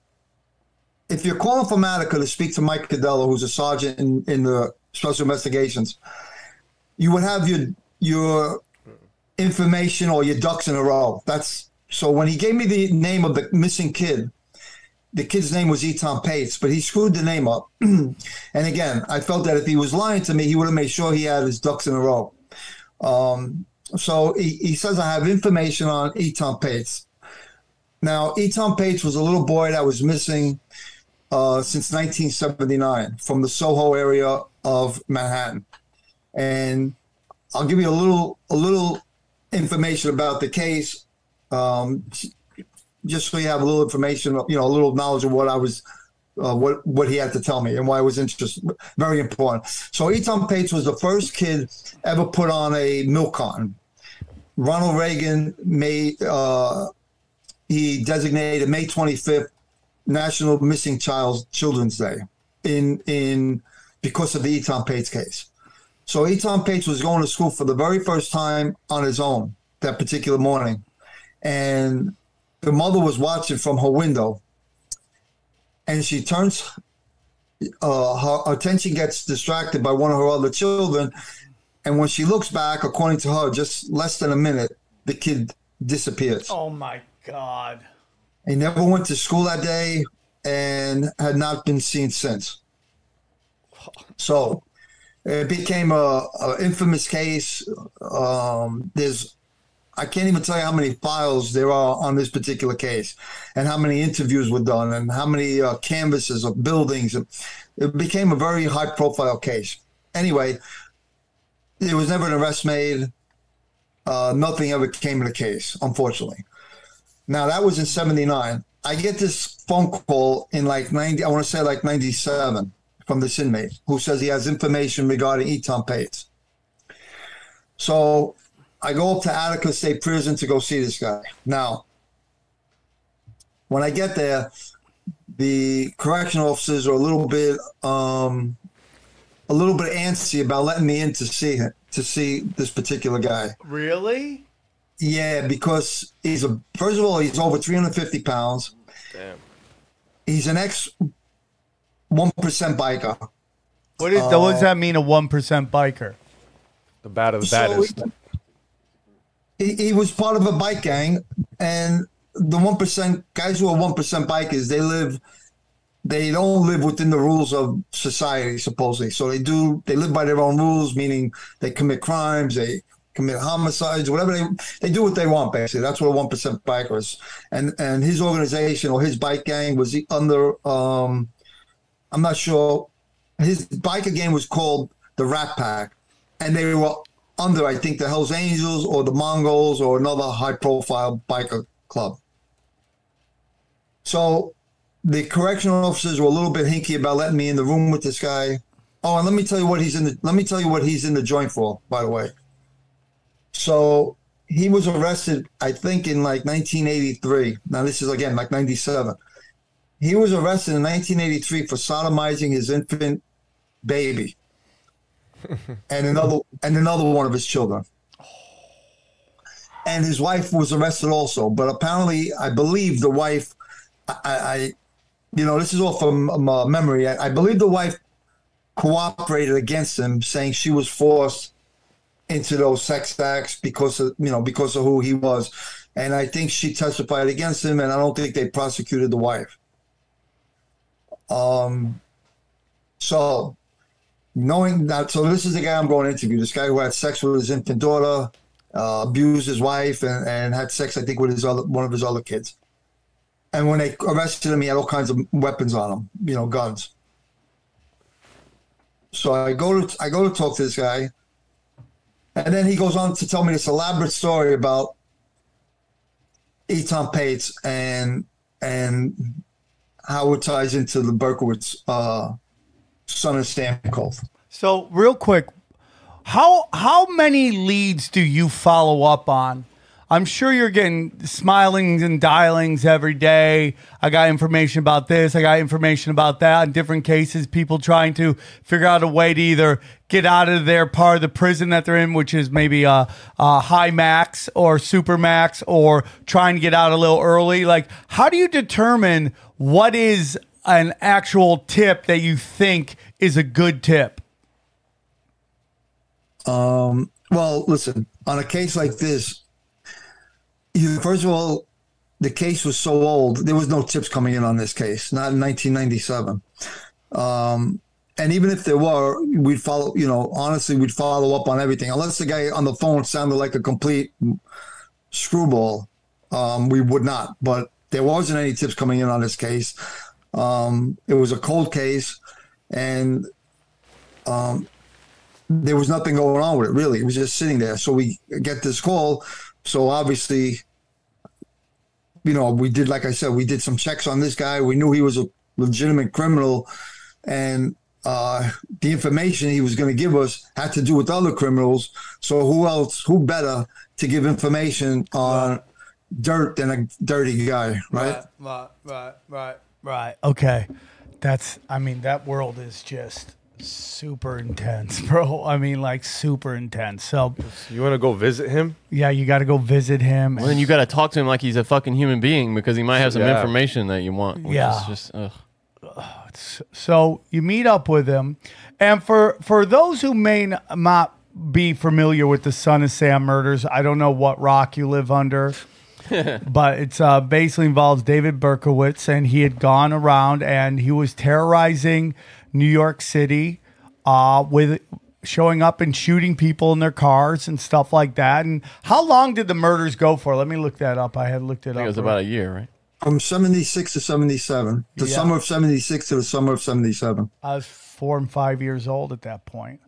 if you're calling from Attica to speak to Mike Codella, who's a sergeant in, in the special investigations, you would have your your information or your ducks in a row. That's so when he gave me the name of the missing kid, the kid's name was Etan Patz, but he screwed the name up. and again, I felt that if he was lying to me, he would have made sure he had his ducks in a row. Um, so he, he says I have information on Etan Patz. Now, Etan Patz was a little boy that was missing uh, since 1979 from the Soho area of Manhattan, and I'll give you a little a little information about the case, um, just so you have a little information, you know, a little knowledge of what I was. Uh, what what he had to tell me and why it was interesting, very important. So Etan Patz was the first kid ever put on a milk carton. Ronald Reagan made uh, he designated May 25th National Missing Child Children's Day in in because of the Etan Patz case. So Etan Patz was going to school for the very first time on his own that particular morning, and the mother was watching from her window, and she turns. Uh, her attention gets distracted by one of her other children, and when she looks back, according to her, just less than a minute, the kid disappears. Oh my God. He never went to school that day and had not been seen since. So it became a, a infamous case. Um, there's, I can't even tell you how many files there are on this particular case, and how many interviews were done, and how many uh, canvases of buildings. It became a very high-profile case. Anyway, there was never an arrest made. Uh, nothing ever came of the case, unfortunately. Now that was in '79. I get this phone call in like '90. I want to say like '97 from this inmate who says he has information regarding Etan Patz. So I go up to Attica State Prison to go see this guy. Now, when I get there, the correctional officers are a little bit, um, a little bit antsy about letting me in to see him, to see this particular guy. Really? Yeah, because he's a first of all, he's over 350 pounds. Damn. He's an ex one percent biker. What, is, uh, what does that mean, a 1% biker? The bad of the So baddest. He, he was part of a bike gang, and the one percent guys who are one percent bikers, they live, they don't live within the rules of society supposedly. So they do, they live by their own rules, meaning they commit crimes, they commit homicides, whatever they they do what they want basically. That's what a one percent biker is. And and his organization or his bike gang was under, um, I'm not sure, his biker gang was called the Rat Pack, and they were under, I think, the Hells Angels or the Mongols or another high profile biker club. So the correctional officers were a little bit hinky about letting me in the room with this guy. Oh, and let me tell you what he's in the let me tell you what he's in the joint for, by the way. So he was arrested, I think, in like 1983. Now this is again like 97. He was arrested in 1983 for sodomizing his infant baby and another and another one of his children. And his wife was arrested also, but apparently, I believe the wife. I, I you know, this is all from um, uh, memory. I, I believe the wife cooperated against him, saying she was forced into those sex acts because of you know because of who he was, and I think she testified against him, and I don't think they prosecuted the wife. Um, so knowing that, so this is the guy I'm going to interview. This guy who had sex with his infant daughter, uh, abused his wife, and, and had sex, I think, with his other one of his other kids. And when they arrested him, he had all kinds of weapons on him, you know, guns. So I go to I go to talk to this guy, and then he goes on to tell me this elaborate story about Etan Patz and and how it ties into the Berkowitz uh, son of Stamkos. So real quick, how how many leads do you follow up on? I'm sure you're getting smilings and dialings every day. I got information about this. I got information about that. In different cases, people trying to figure out a way to either get out of their part of the prison that they're in, which is maybe a, a high max or super max, or trying to get out a little early. Like, how do you determine what is an actual tip that you think is a good tip? Um, well, listen, on a case like this, you, first of all, the case was so old, there was no tips coming in on this case, not in 1997. Um, and even if there were, we'd follow, you know, honestly, we'd follow up on everything. Unless the guy on the phone sounded like a complete screwball, um, we would not. But there wasn't any tips coming in on this case. Um, it was a cold case, and um, there was nothing going on with it. Really, it was just sitting there. So we get this call. So obviously, you know, we did, like I said, we did some checks on this guy. We knew he was a legitimate criminal, and uh, the information he was going to give us had to do with other criminals. So who else? Who better to give information on dirt than a dirty guy, right? Right, right, right, right. Okay. That's, I mean, that world is just super intense, bro. I mean, like super intense. So, You want to go visit him? yeah, you got to go visit him. Well, then you got to talk to him like he's a fucking human being because he might have some Yeah. information that you want. Which Yeah. Is just, ugh. So you meet up with him, and for for those who may not be familiar with the Son of Sam murders, I don't know what rock you live under, but it's uh, basically involves David Berkowitz, and he had gone around and he was terrorizing New York City uh, with showing up and shooting people in their cars and stuff like that. And how long did the murders go for? Let me look that up. I had looked it I up. it was about a year, right? From 76 to 77. The Yeah. summer of 76 to the summer of 77. I was four and five years old at that point.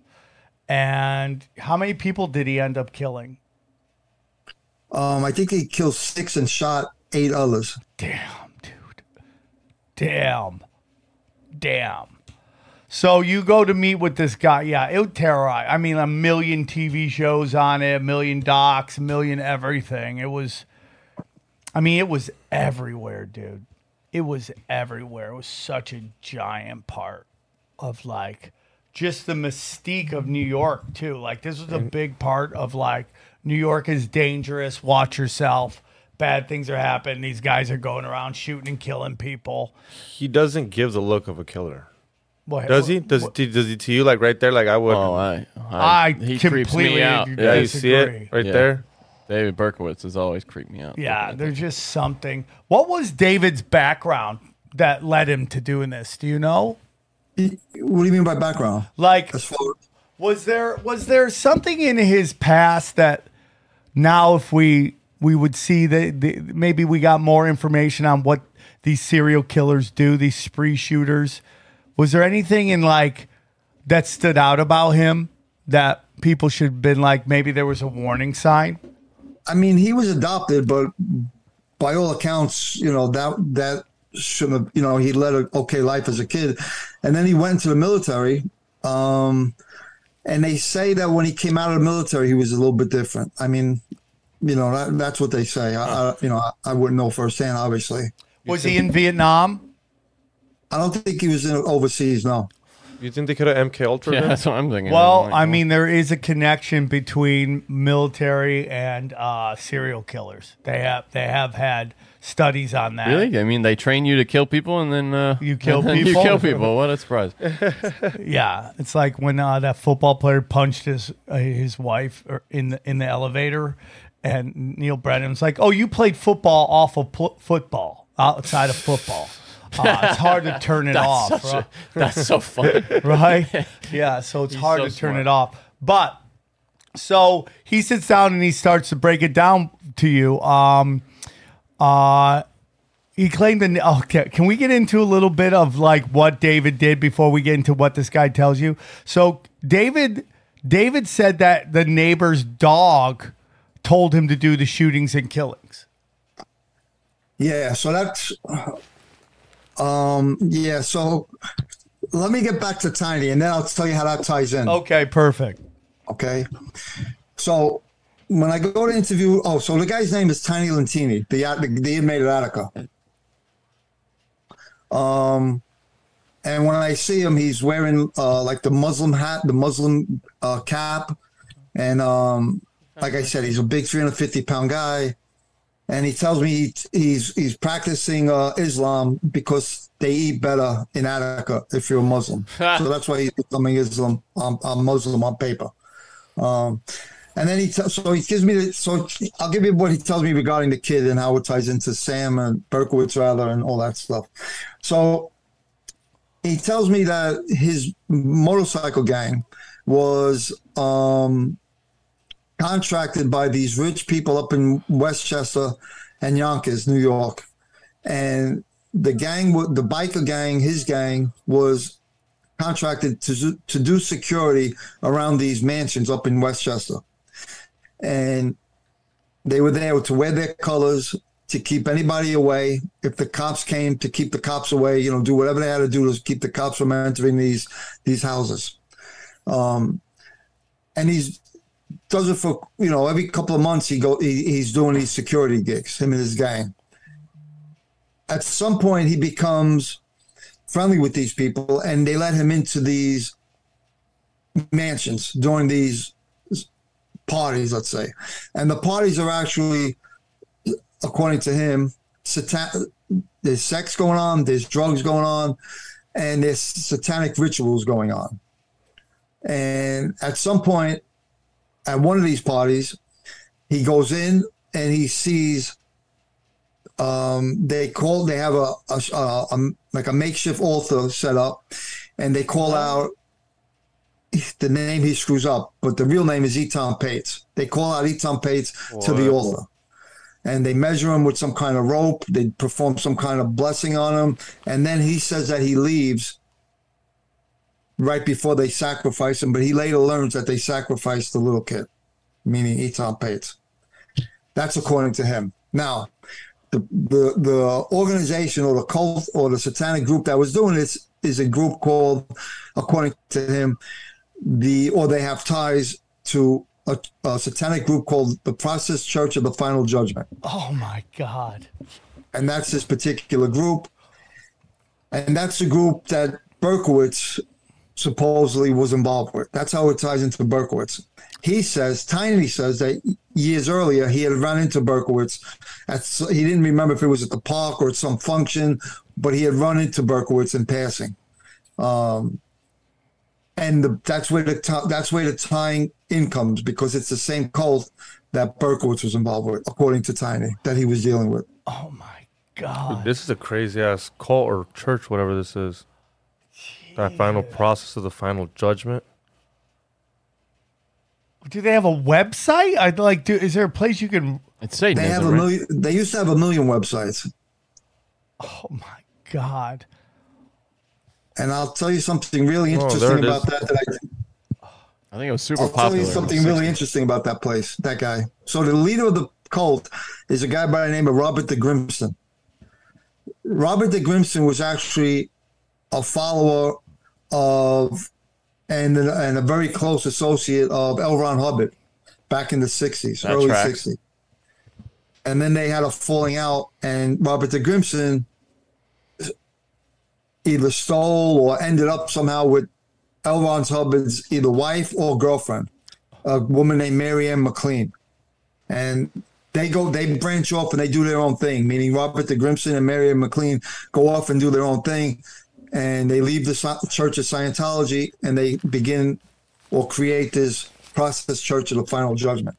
And how many people did he end up killing? Um, I think he killed six and shot eight others. Damn, dude. Damn. Damn. So you go to meet with this guy. Yeah, it would terrorize. I mean, a million TV shows on it, a million docs, a million everything. It was, I mean, it was everywhere, dude. It was everywhere. It was such a giant part of like just the mystique of New York, too. Like, this was a big part of like New York is dangerous. Watch yourself. Bad things are happening. These guys are going around shooting and killing people. He doesn't give the look of a killer. What, Does he? Does what- he? Does he to you like right there? Like I would. Oh, I, I he creeps completely me out. yeah, you see disagree. it right Yeah. there. David Berkowitz has always creeped me out. Yeah, there's just something. What was David's background that led him to doing this? Do you know? What do you mean by background? Like, As far was there was there something in his past that now, if we we would see that the, maybe we got more information on what these serial killers do, these spree shooters. Was there anything in like that stood out about him that people should have been like maybe there was a warning sign? I mean, he was adopted, but by all accounts, you know that that shouldn't have. You know, he led a okay life as a kid, and then he went into the military. Um, and they say that when he came out of the military, he was a little bit different. I mean, you know, that, that's what they say. I, I, you know, I, I wouldn't know firsthand, obviously. Was he in Vietnam? I don't think he was in overseas. No. You think they could have MK Ultra? Yeah, him? that's what I'm thinking. Well, I'm I mean, there is a connection between military and uh, serial killers. They have they have had studies on that. really? I mean, they train you to kill people, and then uh, You kill then people? You kill people. What a surprise! Yeah, it's like when uh, that football player punched his uh, his wife in the in the elevator, and Neal Brennan's like, "Oh, you played football off of pl- football outside of football." Uh, it's hard to turn it That's off, right? a, that's so funny. right? Yeah, so it's hard so to turn smart. it off. But so he sits down and he starts to break it down to you. Um, uh, he claimed that. Okay, can we get into a little bit of like what David did before we get into what this guy tells you? So David, David said that the neighbor's dog told him to do the shootings and killings. Yeah, so that's um yeah, so let me get back to Tiny and then I'll tell you how that ties in. Okay, perfect. Okay. So when I go to interview, oh, so the guy's name is Tiny Lentini, the the, the inmate at Attica. Um, and when I see him, he's wearing uh, like the Muslim hat, the Muslim uh, cap, and um, like I said, he's a big 350 pound guy. And he tells me he's he's practicing uh, Islam because they eat better in Attica if you're a Muslim. so that's why he's becoming Islam, I'm Muslim on paper. Um, and then he t- so he gives me the, so I'll give you what he tells me regarding the kid and how it ties into Sam and Berkowitz rather and all that stuff. So he tells me that his motorcycle gang was um, contracted by these rich people up in Westchester and Yonkers, New York, and the gang, the biker gang, his gang was contracted to to do security around these mansions up in Westchester, and they were there to wear their colors to keep anybody away. If the cops came, to keep the cops away. You know, do whatever they had to do to keep the cops from entering these these houses. Um, and he's does it for you know every couple of months he go he, he's doing these security gigs him and his gang. At some point he becomes friendly with these people and they let him into these mansions during these parties let's say. And the parties are actually according to him satan- there's sex going on there's drugs going on and there's satanic rituals going on. And at some point at one of these parties, he goes in and he sees um, they call they have a, a, a, a like a makeshift altar set up, and they call out the name he screws up, but the real name is Etan Patz. They call out Etan Patz to the altar, and they measure him with some kind of rope. They perform some kind of blessing on him, and then he says that he leaves right before they sacrifice him, but he later learns that they sacrificed the little kid, meaning Etan Patz. That's according to him. Now, the, the the organization or the cult or the satanic group that was doing this is a group called, according to him, the or they have ties to a, a satanic group called the Process Church of the Final Judgment Oh my God. and that's this particular group. And that's the group that Berkowitz supposedly was involved with. That's how it ties into Berkowitz. He says, Tiny says that years earlier he had run into Berkowitz. At, he didn't remember if it was at the park or at some function, but he had run into Berkowitz in passing. Um, and the, that's where the ti- that's where the tying in comes because it's the same cult that Berkowitz was involved with, according to Tiny, that he was dealing with. Oh my God. This is a crazy ass cult or church, whatever this is. That final process of the final judgment. Do they have a website? I'd like. Do is there a place you can? It's Satan. They have it, a right? million. They used to have a million websites, Oh my God. and I'll tell you something really Oh, interesting it about is. that. That I, I think it was super I'll popular. tell you something really interesting about that place. That guy. So the leader of the cult is a guy by the name of Robert de Grimston. Robert de Grimston was actually a follower of and and a very close associate of L. Ron Hubbard back in the '60s, That early tracks. '60s. And then they had a falling out, and Robert de Grimston either stole or ended up somehow with L. Ron Hubbard's either wife or girlfriend, a woman named Mary Ann MacLean, and they go they branch off and they do their own thing. Meaning Robert de Grimston and Mary Ann MacLean go off and do their own thing, and they leave the Church of Scientology and they begin or create this process Church of the Final Judgment.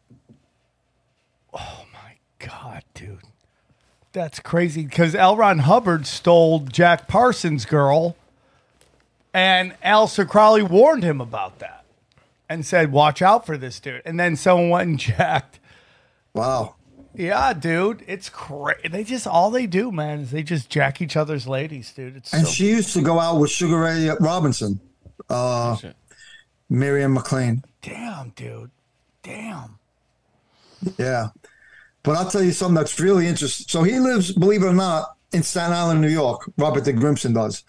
Oh my God, dude. That's crazy because L. Ron Hubbard stole Jack Parsons' girl, and Aleister Crowley warned him about that and said, Watch out for this dude. And then someone went and jacked. Wow. Yeah, dude. It's crazy. They just, all they do, man, is they just jack each other's ladies, dude. It's And so she used to go out with Sugar Ray Robinson, uh, Miriam McLean. damn, dude. Damn. Yeah. But I'll tell you something that's really interesting. So he lives, believe it or not, in Staten Island, New York. Robert de Grimston does.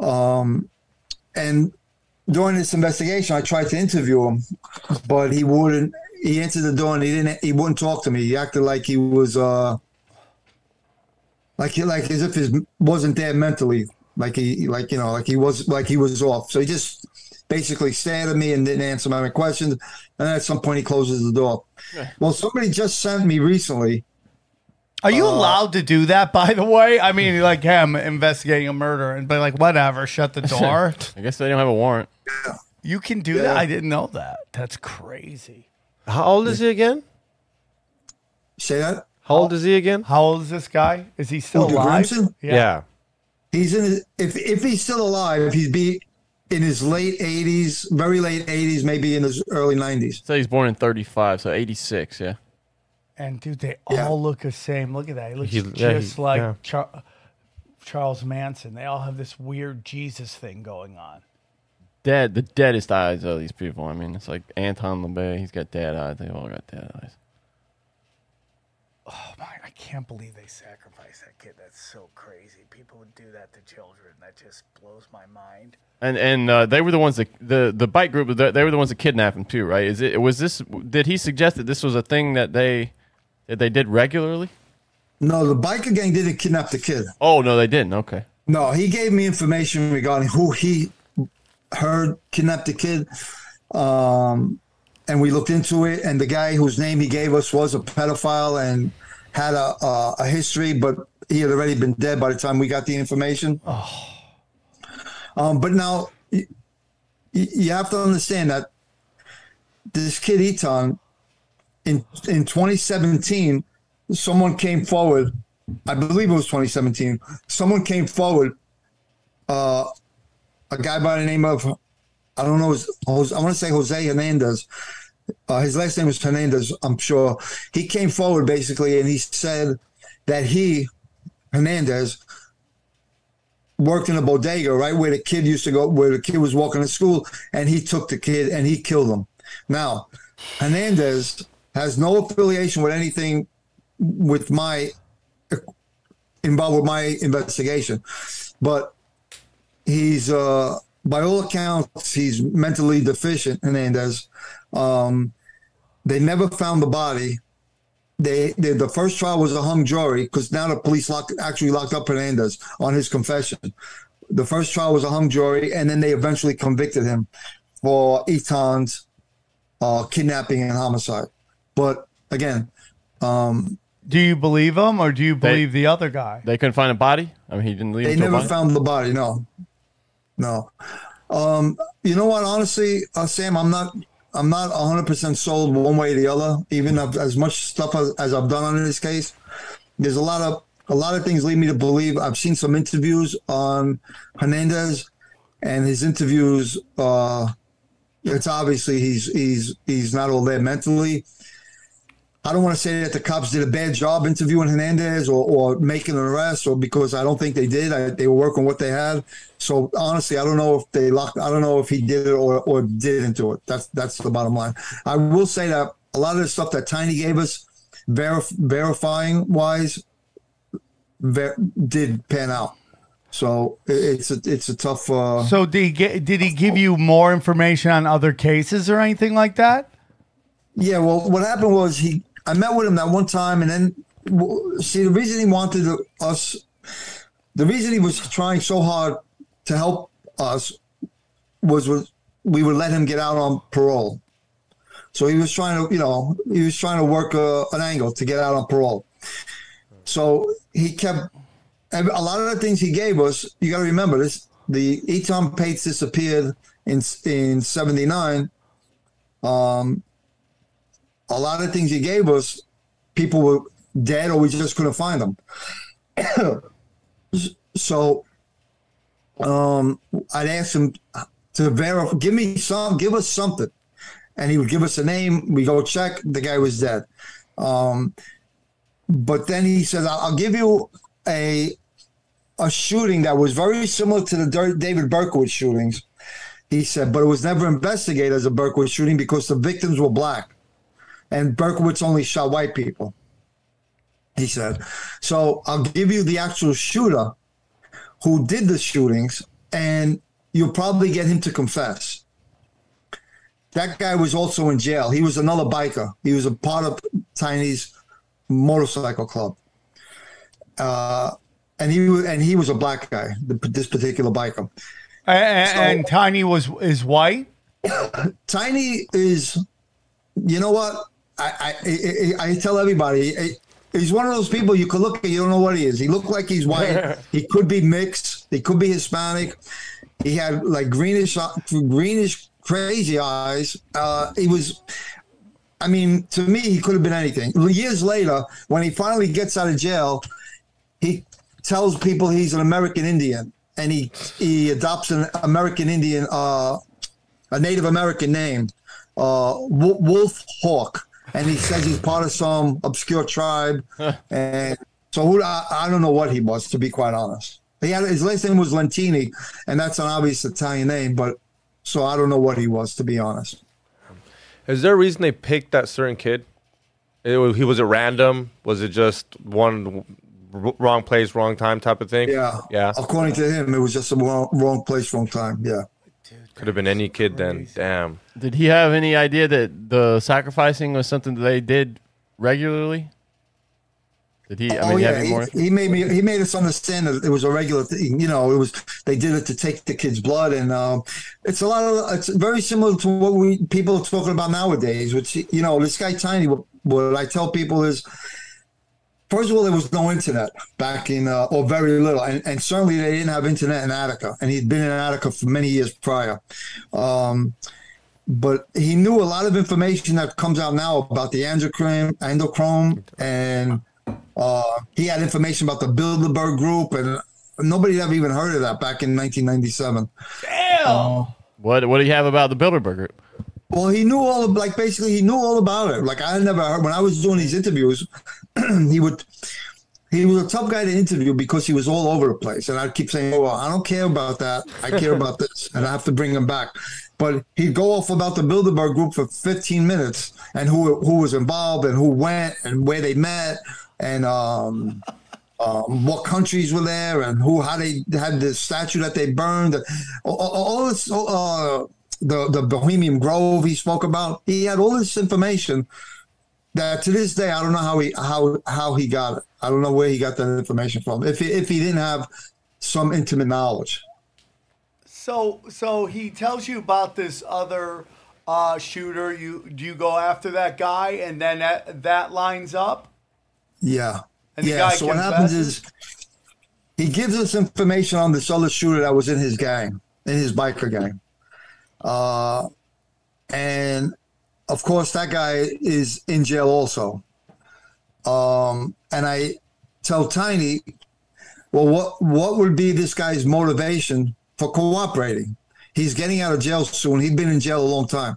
Um, and during this investigation, I tried to interview him, but he wouldn't. He answered the door and he didn't. He wouldn't talk to me. He acted like he was, uh, like he, like as if he wasn't there mentally. Like he, like you know, like he was, like he was off. So he just basically stared at me and didn't answer my questions. And then at some point, he closes the door. Well, somebody just sent me recently. Are you Uh, allowed to do that, by the way? I mean, like him investigating a murder and be like, whatever, shut the door. I guess they don't have a warrant. you can do that. I didn't know that. That's crazy. How old is he again? Say that. How old is he again? How old is this guy? Is he still Who, alive? Grimston? Yeah. He's in. His, if if he's still alive, he'd be in his late eighties, very late eighties, maybe in his early nineties. So he's born in 35, so 86, yeah. And dude, they Yeah. all look the same. Look at that. He looks He- yeah, just he- like yeah. Char- Charles Manson. They all have this weird Jesus thing going on. Dead, the deadest eyes of these people. I mean, it's like Anton LaVey. He's got dead eyes. They all got dead eyes. Oh my! I can't believe they sacrificed that kid. That's so crazy. People would do that to children. That just blows my mind. And and uh, they were the ones that the the bike group. They they were the ones that kidnapped him too, right? Is it was this? Did he suggest that this was a thing that they that they did regularly? No, the biker gang didn't kidnap the kid. Oh no, they didn't. Okay. No, he gave me information regarding who he heard kidnapped the kid. Um, and we looked into it, and the guy whose name he gave us was a pedophile and had a, a, a history, but he had already been dead by the time we got the information. Um, but now y- y- you have to understand that this kid Etan in in 2017, someone came forward. I believe it was 2017. Someone came forward. Uh, a guy by the name of I don't know. I want to say Jose Hernandez. Uh, his last name was Hernandez. I'm sure he came forward basically, and he said that he Hernandez worked in a bodega, right where the kid used to go, where the kid was walking to school, and he took the kid and he killed him. Now, Hernandez has no affiliation with anything with my involved with my investigation, but he's uh, by all accounts he's mentally deficient. Hernandez. Um, they never found the body. They, they the first trial was a hung jury because now the police locked actually locked up Hernandez on his confession. The first trial was a hung jury, and then they eventually convicted him for Etan's uh, kidnapping and homicide. But again, um, Do you believe him or do you believe the other guy? They couldn't find a body. I mean, he didn't leave. they him to a never body? found the body. No, no. Um, you know what? Honestly, uh, Sam, I'm not. I'm not 100 percent sold one way or the other. Even as much stuff as, as I've done on this case, there's a lot of a lot of things lead me to believe. I've seen some interviews on Hernandez, and his interviews. Uh, it's obviously he's he's he's not all there mentally. I don't want to say that the cops did a bad job interviewing Hernandez or, or making an arrest, or because I don't think they did. I, they were working what they had. So honestly, I don't know if they locked. I don't know if he did it or or didn't do it. That's that's the bottom line. I will say that a lot of the stuff that Tiny gave us, verif- verifying wise, ver- did pan out. So it, it's a it's a tough. Uh, So did he get, did he give you more information on other cases or anything like that? Yeah, well, what happened was he. I met with him that one time, and then see the reason he wanted us, the reason he was trying so hard to help us was, was we would let him get out on parole. So he was trying to, you know, he was trying to work a, an angle to get out on parole. So he kept a lot of the things he gave us. You got to remember this: the Etan Patz disappeared in in '79. Um, a lot of things he gave us, people were dead or we just couldn't find them. so um, I'd ask him to verify, give me some, give us something. And he would give us a name. We go check, the guy was dead. Um, but then he says, I'll, give you a a shooting that was very similar to the David Berkowitz shootings. He said, but it was never investigated as a Berkowitz shooting because the victims were black and Berkowitz only shot white people. He said, so I'll give you the actual shooter who did the shootings, and you'll probably get him to confess. That guy was also in jail. He was another biker. He was a part of Tiny's motorcycle club. Uh, and he and he was a black guy. This particular biker. And, so, and Tiny was is white. Tiny is, you know what? I, I, I, tell everybody, he's one of those people you could look at, you don't know what he is. He looked like he's white. he could be mixed. He could be Hispanic. He had like greenish, greenish, crazy eyes. Uh, he was, I mean, to me, he could have been anything. Years later, when he finally gets out of jail, he tells people he's an American Indian, and he he adopts an American Indian, uh, a Native American name, uh, Wolf Hawk and he says he's part of some obscure tribe. and so who, I, I, don't know what he was, to be quite honest. He had his last name was Lentini, and that's an obvious Italian name, but so I don't know what he was, to be honest. Is there a reason they picked that certain kid? It, he was it random? Was it just one wrong place, wrong time type of thing? Yeah, yeah. According to him, it was just a wrong, wrong place, wrong time. Yeah. Could have been any kid then. Damn. Did he have any idea that the sacrificing was something that they did regularly? Did he? I oh, mean, yeah. He, he, made me. He made us understand that it was a regular thing. You know, it was they did it to take the kid's blood, and um, it's a lot of. It's very similar to what we people are talking about nowadays. Which you know, this guy Tiny. What, what I tell people is, First of all, there was no internet back in, uh, or very little, and, and, certainly they didn't have internet in Attica, and he'd been in Attica for many years prior. Um, but he knew a lot of information that comes out now about the endocrine, endochrome, and uh, he had information about the Bilderberg Group, and nobody had ever even heard of that back in 1997. Damn. Uh, what What do you have about the Bilderberg Group? Well, he knew all of like basically he knew all about it. Like I never heard when I was doing these interviews, he would he was a tough guy to interview because he was all over the place. And I'd keep saying, Oh, I don't care about that. I care about this. And I have to bring him back. But he'd go off about the Bilderberg group for 15 minutes and who who was involved and who went and where they met and um, um, what countries were there and who how they had the statue that they burned. All, all this uh, the the Bohemian Grove he spoke about. He had all this information that to this day I don't know how he how how he got it. I don't know where he got that information from. If he, if he didn't have some intimate knowledge. So so he tells you about this other uh, shooter. You do you go after that guy and then that that lines up? Yeah. yeah. So confesses? what happens is he gives us information on this other shooter that was in his gang, in his biker gang. Uh, and of course, that guy is in jail also. Um, and I tell Tiny, well, what what would be this guy's motivation for cooperating? He's getting out of jail soon. He'd been in jail a long time.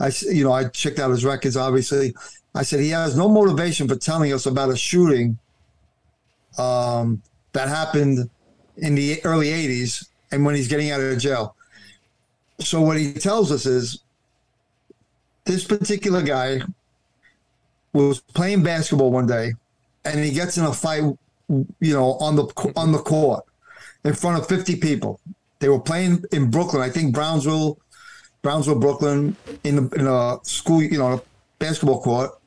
I, you know, I checked out his records. Obviously, I said he has no motivation for telling us about a shooting um, that happened in the early '80s, and when he's getting out of jail. So what he tells us is this particular guy was playing basketball one day, and he gets in a fight, you know, on the on the court in front of 50 people. They were playing in Brooklyn, I think Brownsville, Brownsville, Brooklyn, in, the, in a school, you know, basketball court.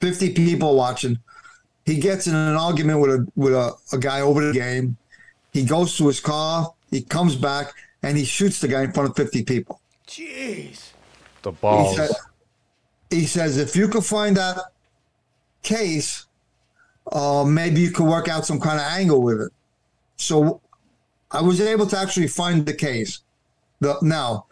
50 people watching. He gets in an argument with a with a, a guy over the game. He goes to his car. He comes back and he shoots the guy in front of 50 people. Jeez. The He, balls. said, he says, if you could find that case, uh, maybe you could work out some kind of angle with it. So I was able to actually find the case. The, now,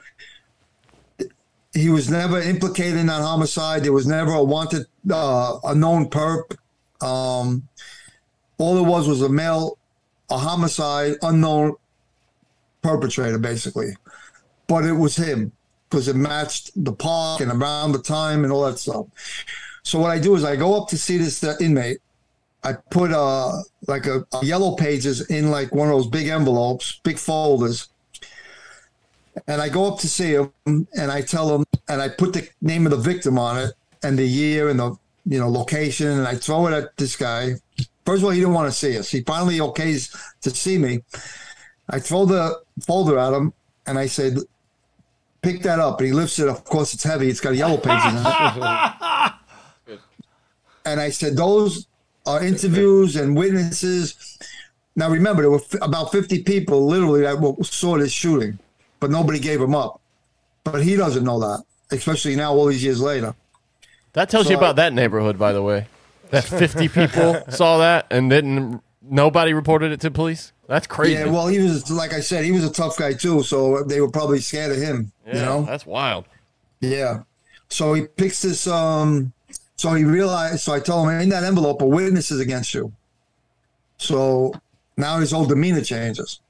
he was never implicated in that homicide. There was never a wanted, uh, a known perp. Um, all it was was a male, a homicide, unknown perpetrator, basically. But it was him because it matched the park and around the time and all that stuff. So what I do is I go up to see this uh, inmate. I put uh like a, a yellow pages in like one of those big envelopes, big folders, and I go up to see him and I tell him and I put the name of the victim on it and the year and the you know location and I throw it at this guy. First of all, he didn't want to see us. He finally okays to see me. I throw the folder at him and I said, "Pick that up." And he lifts it. Of course, it's heavy. It's got a yellow pages in it. and I said, "Those are interviews and witnesses." Now remember, there were f- about fifty people literally that w- saw this shooting, but nobody gave him up. But he doesn't know that, especially now, all these years later. That tells So you I- about that neighborhood, by the way. That 50 people saw that and didn't. Nobody reported it to police. That's crazy. Yeah, well, he was like I said, he was a tough guy too, so they were probably scared of him. Yeah, you know, that's wild. Yeah. So he picks this. Um. So he realized. So I told him in that envelope a witness is against you. So now his whole demeanor changes.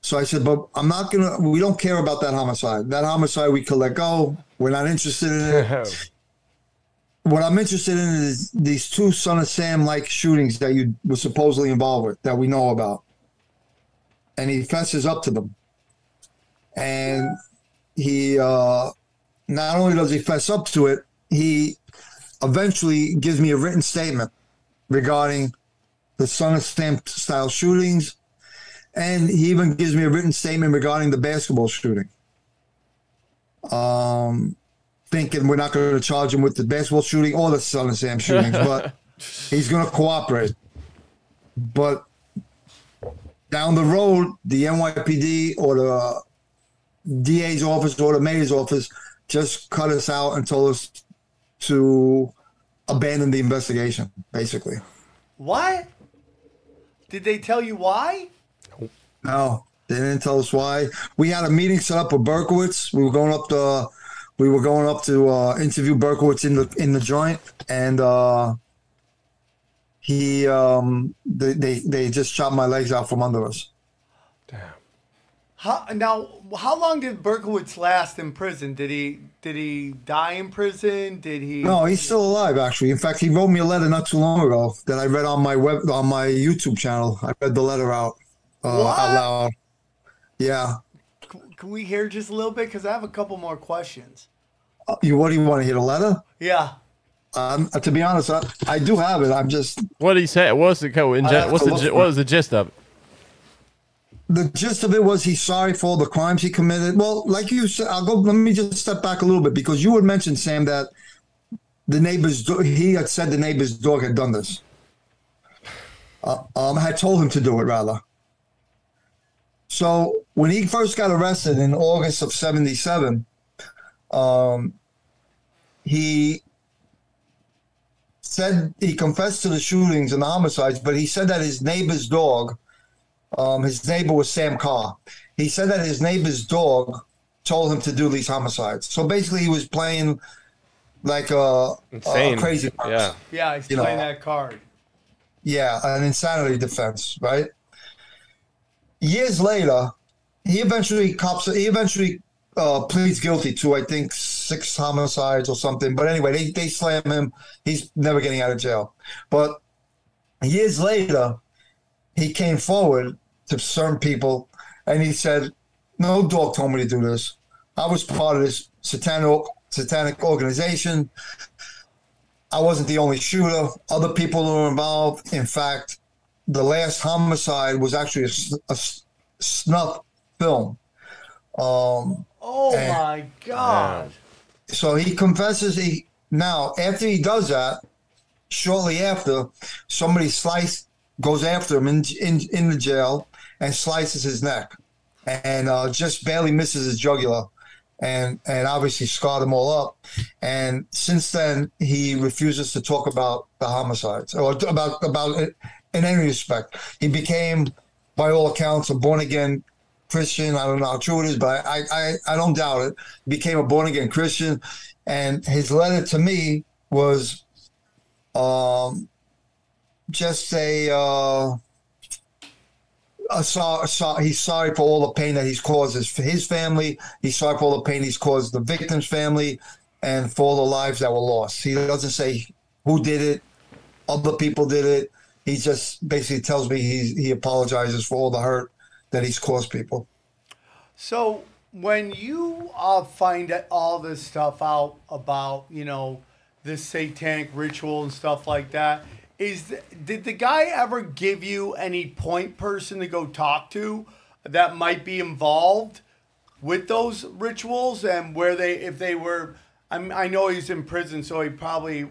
So I said, but I'm not gonna. We don't care about that homicide. That homicide we could let go. We're not interested in it. what I'm interested in is these two Son of Sam like shootings that you were supposedly involved with that we know about. And he fesses up to them. And he uh not only does he fess up to it, he eventually gives me a written statement regarding the Son of Sam style shootings. And he even gives me a written statement regarding the basketball shooting. Um, thinking we're not going to charge him with the baseball shooting or the Son of Sam shootings, but he's going to cooperate. But down the road, the NYPD or the DA's office or the mayor's office just cut us out and told us to abandon the investigation, basically. What? Did they tell you why? No, they didn't tell us why. We had a meeting set up with Berkowitz. We were going up to, we were going up to uh, interview Berkowitz in the in the joint, and uh, he, um, they, they they just chopped my legs out from under us. Damn. How, now, how long did Berkowitz last in prison? Did he did he die in prison? Did he? No, he's still alive. Actually, in fact, he wrote me a letter not too long ago that I read on my web on my YouTube channel. I read the letter out uh, What? out loud. Yeah. Can we hear just a little bit? Because I have a couple more questions. Uh, You what do you want to hear the letter? Yeah. Um, to be honest, I, I do have it. I'm just What did he say? What's the co- in I ge- have What's the look gi- for what was the gist of it? the gist of it was he's sorry for all the crimes he committed. Well, like you said, I'll go. Let me just step back a little bit because you had mentioned Sam that the neighbor's do- he had said the neighbor's dog had done this. Uh, um, had told him to do it rather. So when he first got arrested in August of '77, um, he said he confessed to the shootings and the homicides, but he said that his neighbor's dog um, his neighbor was Sam Carr. He said that his neighbor's dog told him to do these homicides. So basically, he was playing like a, a crazy person. Yeah. Yeah, he's You know, playing that card. Yeah, an insanity defense, right? Years later, he eventually cops. He eventually uh, pleads guilty to, I think, six homicides or something. But anyway, they they slam him. He's never getting out of jail. But years later, he came forward to certain people, and he said, "No dog told me to do this. I was part of this satanic satanic organization." I wasn't the only shooter. Other people were involved. In fact, the last homicide was actually a snuff film. Um, Oh Eh. my God. so he confesses. He now after he does that, shortly after, somebody slice goes after him in in, in the jail and slices his neck. and uh, just barely misses his jugular, and and obviously scarred him all up. And since then, he refuses to talk about the homicides or about about it in any respect. He became, by all accounts, a born again Christian. I don't know how true it is, but I I, I don't doubt it. Became a born again Christian, and his letter to me was, um, just a. Uh, a so, so, he's sorry for all the pain that he's caused his, his family. He's sorry for all the pain he's caused the victim's family and for all the lives that were lost. He doesn't say who did it, other people did it. He just basically tells me he, he apologizes for all the hurt that he's caused people. So when you uh, find all this stuff out about, you know, this satanic ritual and stuff like that, is did the guy ever give you any point person to go talk to that might be involved with those rituals and where they if they were I mean, I know he's in prison so he probably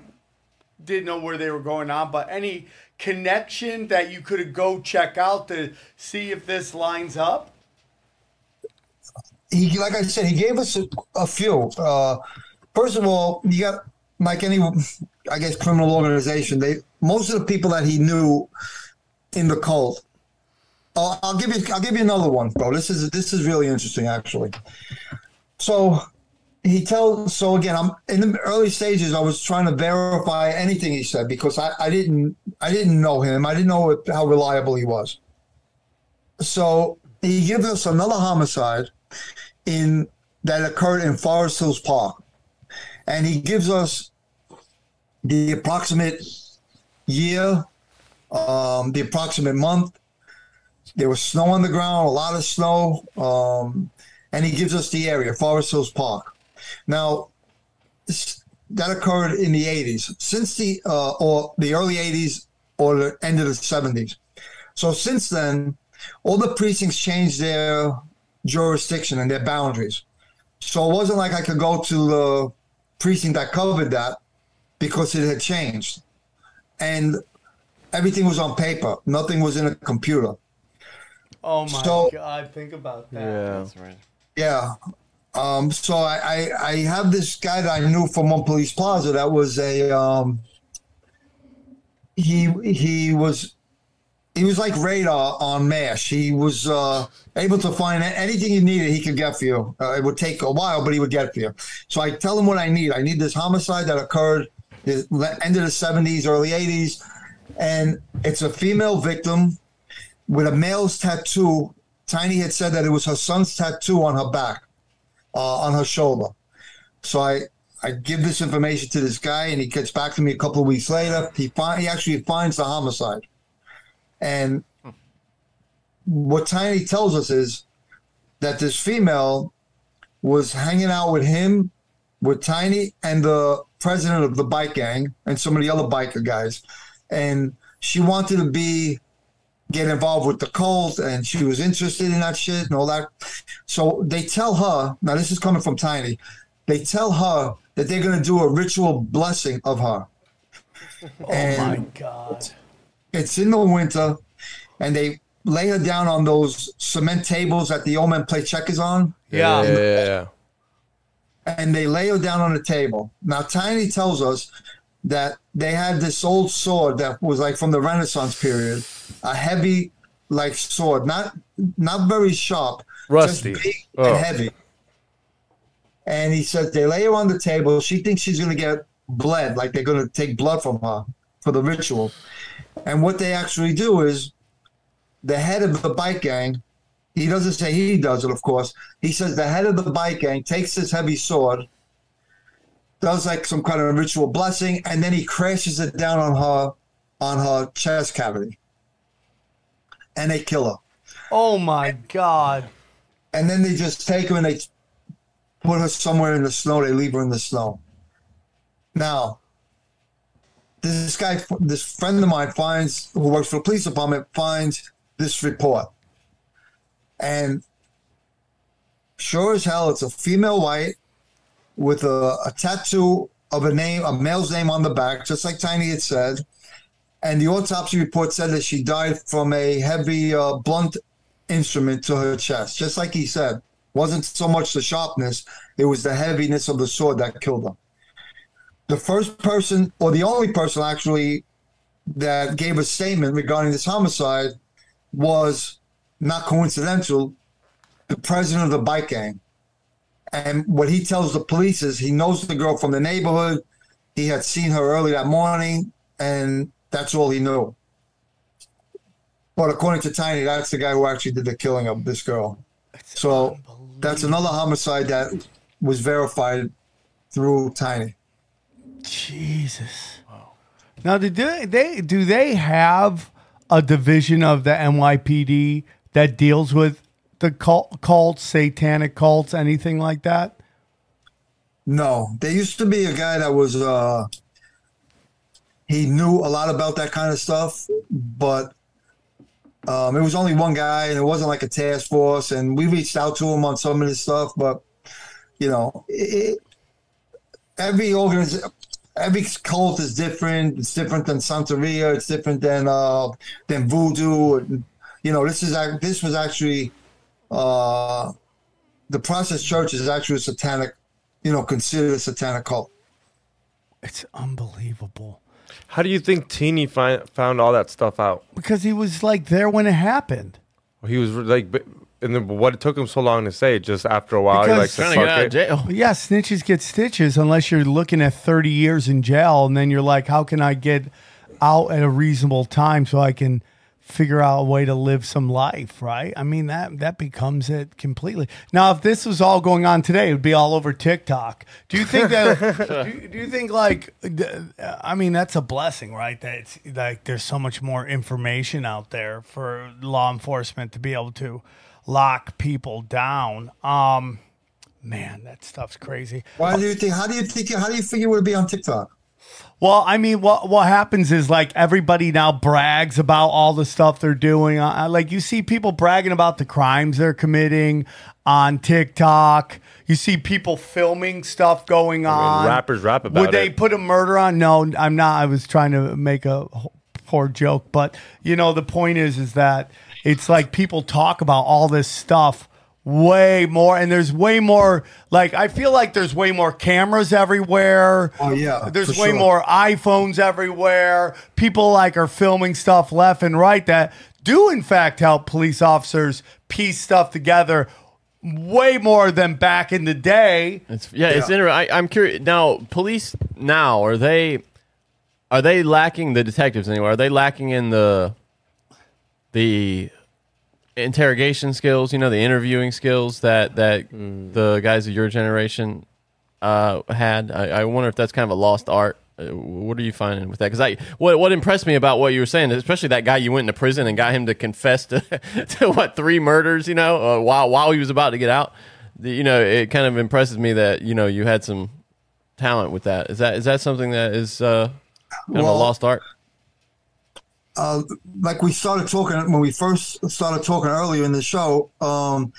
didn't know where they were going on but any connection that you could go check out to see if this lines up he like I said, he gave us a, a few. Uh, first of all, you got like any, I guess, criminal organization. They most of the people that he knew in the cult. Uh, I'll give you. I'll give you another one, bro. This is this is really interesting, actually. So he tells. So again, I'm in the early stages. I was trying to verify anything he said because I, I didn't I didn't know him. I didn't know how reliable he was. So he gives us another homicide in that occurred in Forest Hills Park, and he gives us the approximate year, um, the approximate month. There was snow on the ground, a lot of snow, um, and he gives us the area, Forest Hills Park. Now, that occurred in the 80s, since the uh, or the early 80s or the end of the 70s. So since then, all the precincts changed their jurisdiction and their boundaries. So it wasn't like I could go to the precinct that covered that because it had changed. And everything was on paper, nothing was in a computer. oh my So- god think about that Yeah. That's right. Yeah. Um, so I, I, I have this guy that I knew from one police plaza that was a um, he he was he was like radar on MASH. He was uh, able to find anything you needed, he could get for you. Uh, it would take a while, but he would get for you. So I tell him what I need. I need this homicide that occurred the end of the 70s, early 80s. And it's a female victim with a male's tattoo. Tiny had said that it was her son's tattoo on her back, uh, on her shoulder. So I, I give this information to this guy, and he gets back to me a couple of weeks later. He find, he actually finds the homicide. And what Tiny tells us is that this female was hanging out with him, with Tiny, and the president of the bike gang, and some of the other biker guys. And she wanted to be get involved with the cult, and she was interested in that shit and all that. So they tell her now. This is coming from Tiny. They tell her that they're going to do a ritual blessing of her. oh my god It's in the winter, and they lay her down on those cement tables that the old men play checkers on, yeah, Yeah, yeah, yeah. and they lay her down on the table. Now, Tiny tells us that they had this old sword that was like from the Renaissance period, a heavy, like sword, not not very sharp, Rusty. just big Oh. and heavy. And he says they lay her on the table. She thinks she's going to get bled, like they're going to take blood from her for the ritual. And what they actually do is the head of the bike gang, he doesn't say he does it, of course. He says the head of the bike gang takes this heavy sword, does like some kind of ritual blessing, and then he crashes it down on her on her chest cavity. And they kill her. oh my god And then they just take her and they put her somewhere in the snow. They leave her in the snow. Now, this guy, this friend of mine finds, who works for the police department, finds this report. And sure as hell, it's a female white with a, a tattoo of a name, a male's name on the back, just like Tiny had said. And the autopsy report said that she died from a heavy uh, blunt instrument to her chest. Just like he said, wasn't so much the sharpness, it was the heaviness of the sword that killed him. The first person, or the only person actually, that gave a statement regarding this homicide was not coincidental, the president of the bike gang. And what he tells the police is he knows the girl from the neighborhood. He had seen her early that morning, and that's all he knew. But according to Tiny, that's the guy who actually did the killing of this girl. so that's another homicide that was verified through Tiny. Jesus. Now, do they, they do they have a division of the NYPD that deals with the cult, cults, satanic cults, anything like that? No, there used to be a guy that was uh he knew a lot about that kind of stuff, but um, it was only one guy, and it wasn't like a task force. And we reached out to him on some of this stuff, but you know, it, every organization, every cult is different. It's different than Santeria. It's different than uh, than Voodoo. You know, this is this was actually uh, the Process Church is actually a satanic, you know, considered a satanic cult. It's unbelievable How do you think Tiny fi- found all that stuff out? because he was like there when it happened. He was like, and then what it took him so long to say? Just after a while, he like Because- to get out of jail. Yeah, snitches get stitches unless you're looking at 30 years in jail, and then you're like, how can I get out at a reasonable time so I can figure out a way to live some life, right? I mean that that becomes it completely. Now, if this was all going on today, it would be all over TikTok. Do you think that? do, you- do you think like? I mean, that's a blessing, right? That it's like there's so much more information out there for law enforcement to be able to lock people down. Um, man, that stuff's crazy. Why do you think? How do you think? How do you figure it would be on TikTok? Well, I mean, what what happens is like everybody now brags about all the stuff they're doing. Uh, like you see people bragging about the crimes they're committing on TikTok. You see people filming stuff going on. rappers rap about Would they put a murder on? No, I'm not. I was trying to make a poor joke, but you know, the point is, is that it's like people talk about all this stuff way more, and there's way more. Like I feel like there's way more cameras everywhere. Oh, yeah, there's way sure. more iPhones everywhere. People like are filming stuff left and right that do in fact help police officers piece stuff together way more than back in the day. It's yeah, it's interesting. I'm curious now. Police now are they are they lacking the detectives anywhere? Are they lacking in the the interrogation skills? You know, the interviewing skills that that the guys of your generation uh, had. I, I wonder if that's kind of a lost art. Uh, What are you finding with that? Because I what what impressed me about what you were saying, especially that guy you went into prison and got him to confess to, to what three murders, you know, uh, while while he was about to get out. The, you know, it kind of impresses me that you know you had some talent with that. Is that is that something that is uh, kind of a lost art? Uh, like we started talking when we first started talking earlier in the show, um,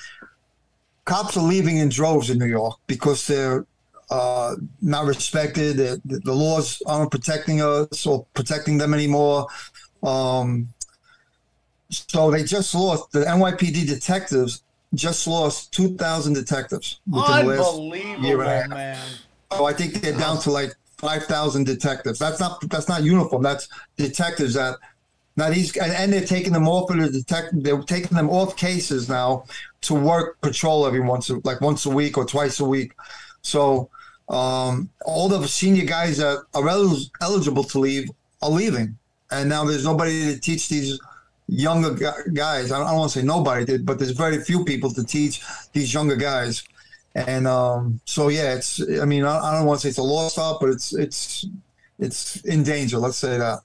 cops are leaving in droves in New York because they're uh, not respected. The, the laws aren't protecting us or protecting them anymore. Um, so they just lost the NYPD detectives just lost two thousand detectives within the last Unbelievable, year and a half. man. Oh, I think they're down to like five thousand detectives. That's not that's not uniform. That's detectives that now these and, and they're taking them off of the detect. They're taking them off cases now to work patrol every once like once a week or twice a week. So um, all the senior guys that are el- eligible to leave are leaving, and now there's nobody to teach these younger guys. I don't, don't want to say nobody, but there's very few people to teach these younger guys. And um, so yeah, it's. I mean, I, I don't want to say it's a lost art, but it's it's it's in danger. Let's say that.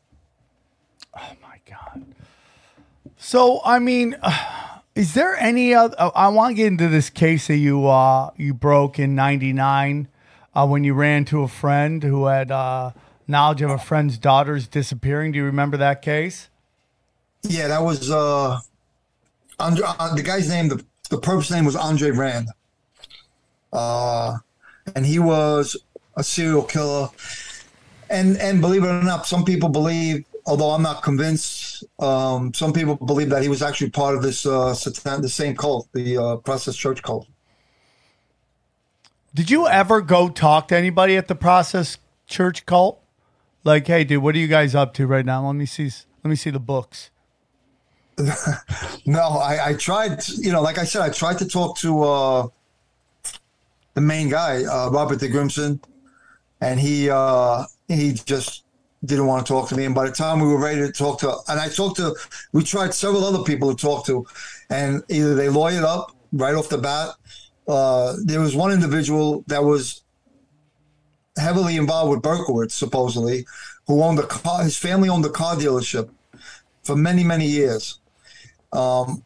So, I mean, is there any other? I want to get into this case that you uh, you broke in '99 uh, when you ran to a friend who had uh, knowledge of a friend's daughter's disappearing. Do you remember that case? Yeah, that was uh, Andre, uh the guy's name. The the person's name was Andre Rand. Uh, and he was a serial killer. And and believe it or not, some people believe although I'm not convinced, um, some people believe that he was actually part of this uh, satan- the same cult, the uh, Process Church cult. Did you ever go talk to anybody at the Process Church cult? Like, hey, dude, what are you guys up to right now? Let me see. Let me see the books. No, I, I tried. You know, like I said, I tried to talk to uh, the main guy, uh, Robert de Grimston, and he uh, he just didn't want to talk to me. And by the time we were ready to talk to, and I talked to, we tried several other people to talk to, and either they lawyered up right off the bat. Uh, there was one individual that was heavily involved with Berkowitz, supposedly, who owned a car. His family owned a car dealership for many, many years. Um,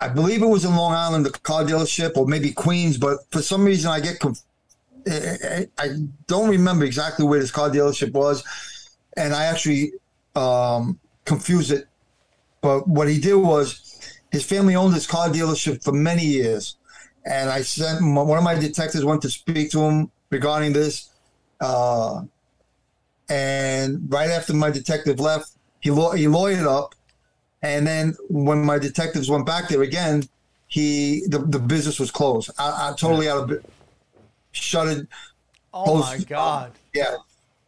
I believe it was in Long Island, the car dealership, or maybe Queens, but for some reason I get conf- I I don't remember exactly where this car dealership was, and I actually um, confused it. But what he did was his family owned this car dealership for many years, and I sent one of my detectives went to speak to him regarding this, uh, and right after my detective left, he law- he lawyered up, and then when my detectives went back there again, he the, the business was closed. I, I totally out of shut it. Oh closed- my god! Yeah,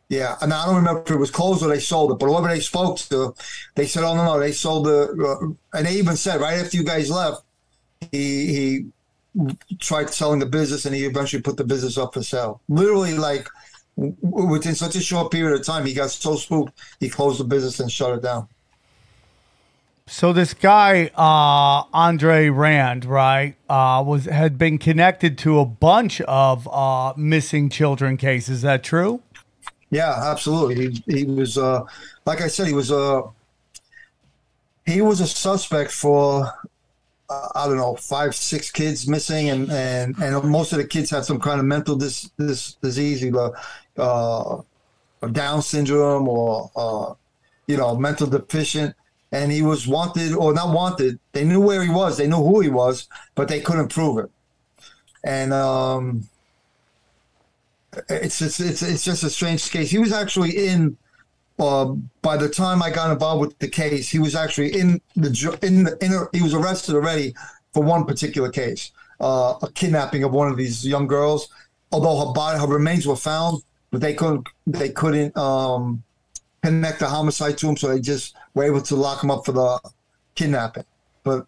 yeah. And I don't remember if it was closed or they sold it, but whoever they spoke to, they said, "Oh no, no, they sold the." Uh, and they even said right after you guys left, he he tried selling the business and he eventually put the business up for sale. Literally, like within such a short period of time, he got so spooked he closed the business and shut it down. So this guy, uh, Andre Rand, right, uh, was had been connected to a bunch of uh, missing children cases. Is that true? Yeah, absolutely. He he was uh like I said, he was uh he was a suspect for uh, I don't know five six kids missing and and and most of the kids had some kind of mental dis, this disease either uh Down syndrome or uh you know mental deficient and he was wanted or not wanted they knew where he was they knew who he was but they couldn't prove it and um it's it's it's, it's just a strange case. He was actually in. Uh, by the time I got involved with the case, he was actually in the in the inner. He was arrested already for one particular case, uh, a kidnapping of one of these young girls. Although her body, her remains were found, but they couldn't they couldn't um, connect the homicide to him, so they just were able to lock him up for the kidnapping. But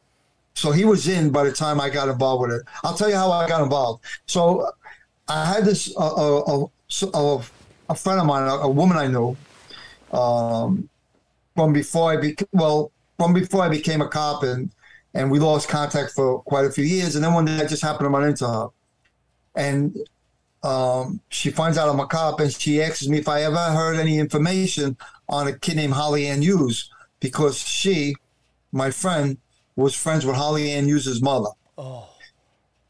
so he was in by the time I got involved with it. I'll tell you how I got involved. So I had this uh, uh, uh, uh, a friend of mine, a, a woman I knew, um, from before I became well, from before I became a cop, and and we lost contact for quite a few years. And then one day I just happened to run into her, and um, she finds out I'm a cop, and she asks me if I ever heard any information on a kid named Holly Ann Hughes, because she, my friend, was friends with Holly Ann Hughes' mother. Oh.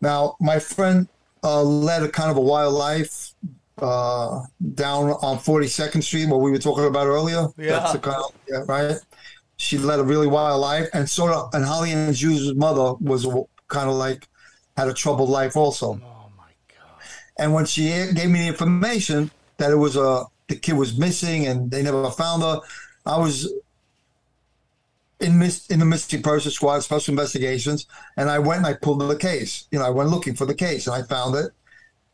Now, my friend uh, led a kind of a wild life uh, down on 42nd Street, what we were talking about earlier. Yeah. That's the kind of, yeah, right? She led a really wild life. And sort of, and Holly Ann Hughes' mother was a- kind of like, had a troubled life also. Oh, my God. And when she gave me the information that it was a, the kid was missing and they never found her, I was in in the missing person squad, special investigations, and I went and I pulled the case. You know, I went looking for the case and I found it.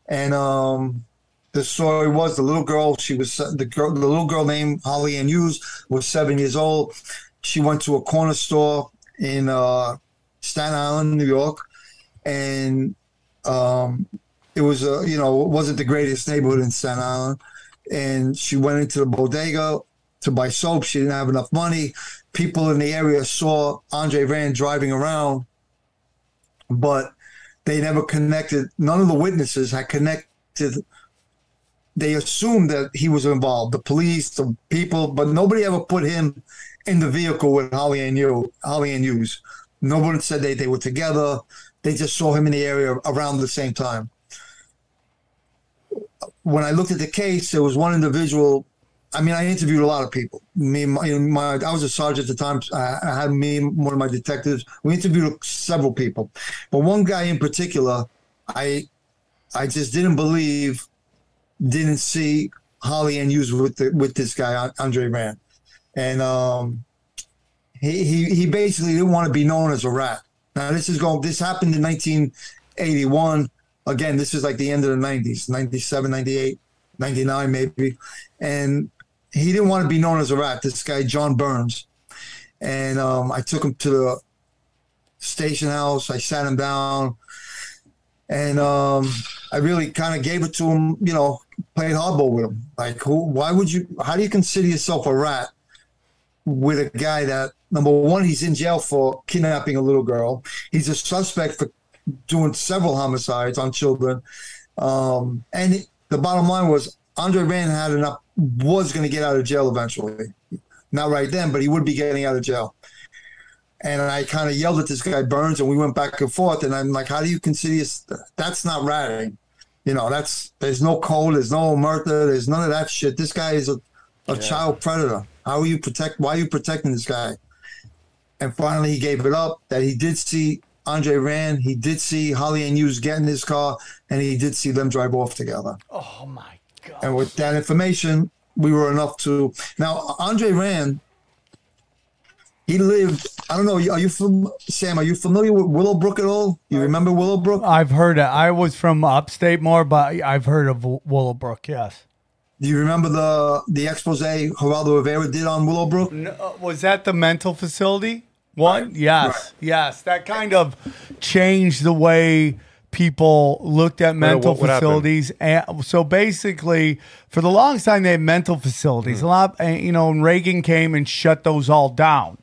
And um, the story was the little girl. She was the girl. The little girl named Holly Ann Hughes was seven years old. She went to a corner store in uh, Staten Island, New York, and um, it was a you know it wasn't the greatest neighborhood in Staten Island. And she went into the bodega to buy soap. She didn't have enough money. People in the area saw Andre Rand driving around, but they never connected. None of the witnesses had connected. They assumed that he was involved, the police, the people, but nobody ever put him in the vehicle with Holly and you, Holly Ann Hughes. Nobody said they, they were together. They just saw him in the area around the same time. When I looked at the case, there was one individual I mean, I interviewed a lot of people. Me, my, my I was a sergeant at the time. I, had me, one of my detectives. We interviewed several people, but one guy in particular, I, I just didn't believe, didn't see Holly Ann Hughes with the, with this guy Andre Rand, and um, he, he he basically didn't want to be known as a rat. Now this is going. This happened in 1981. Again, this is like the end of the 90s, 97, 98, 99 maybe, and he didn't want to be known as a rat. This guy John Burns, and um, I took him to the station house. I sat him down, and um, I really kind of gave it to him. You know, played hardball with him. Like, who? Why would you? How do you consider yourself a rat with a guy that number one he's in jail for kidnapping a little girl. He's a suspect for doing several homicides on children, um, and the bottom line was Andre Rand had enough was going to get out of jail eventually. Not right then, but he would be getting out of jail. And I kind of yelled at this guy Burns, and we went back and forth. And I'm like, "How do you consider this? That's not ratting, you know. That's there's no code, there's no murder, there's none of that shit. This guy is a, a child predator. How are you protect? Why are you protecting this guy?" And finally, he gave it up. That he did see Andre Rand, he did see Holly Ann Hughes get in his car, and he did see them drive off together. Oh my god! And with that information, we were enough to. Now, Andre Rand, he lived. I don't know. Are you from Sam? Are you familiar with Willowbrook at all? You remember Willowbrook? I've heard it. I was from upstate more, but I've heard of Willowbrook. Yes. Do you remember the the expose Geraldo Rivera did on Willowbrook? No, was that the mental facility one? Yes, yes. That kind of changed the way people looked at mental what- what facilities. And so basically, for the longest time, they had mental facilities. Hmm. A lot, and, you know, and Reagan came and shut those all down.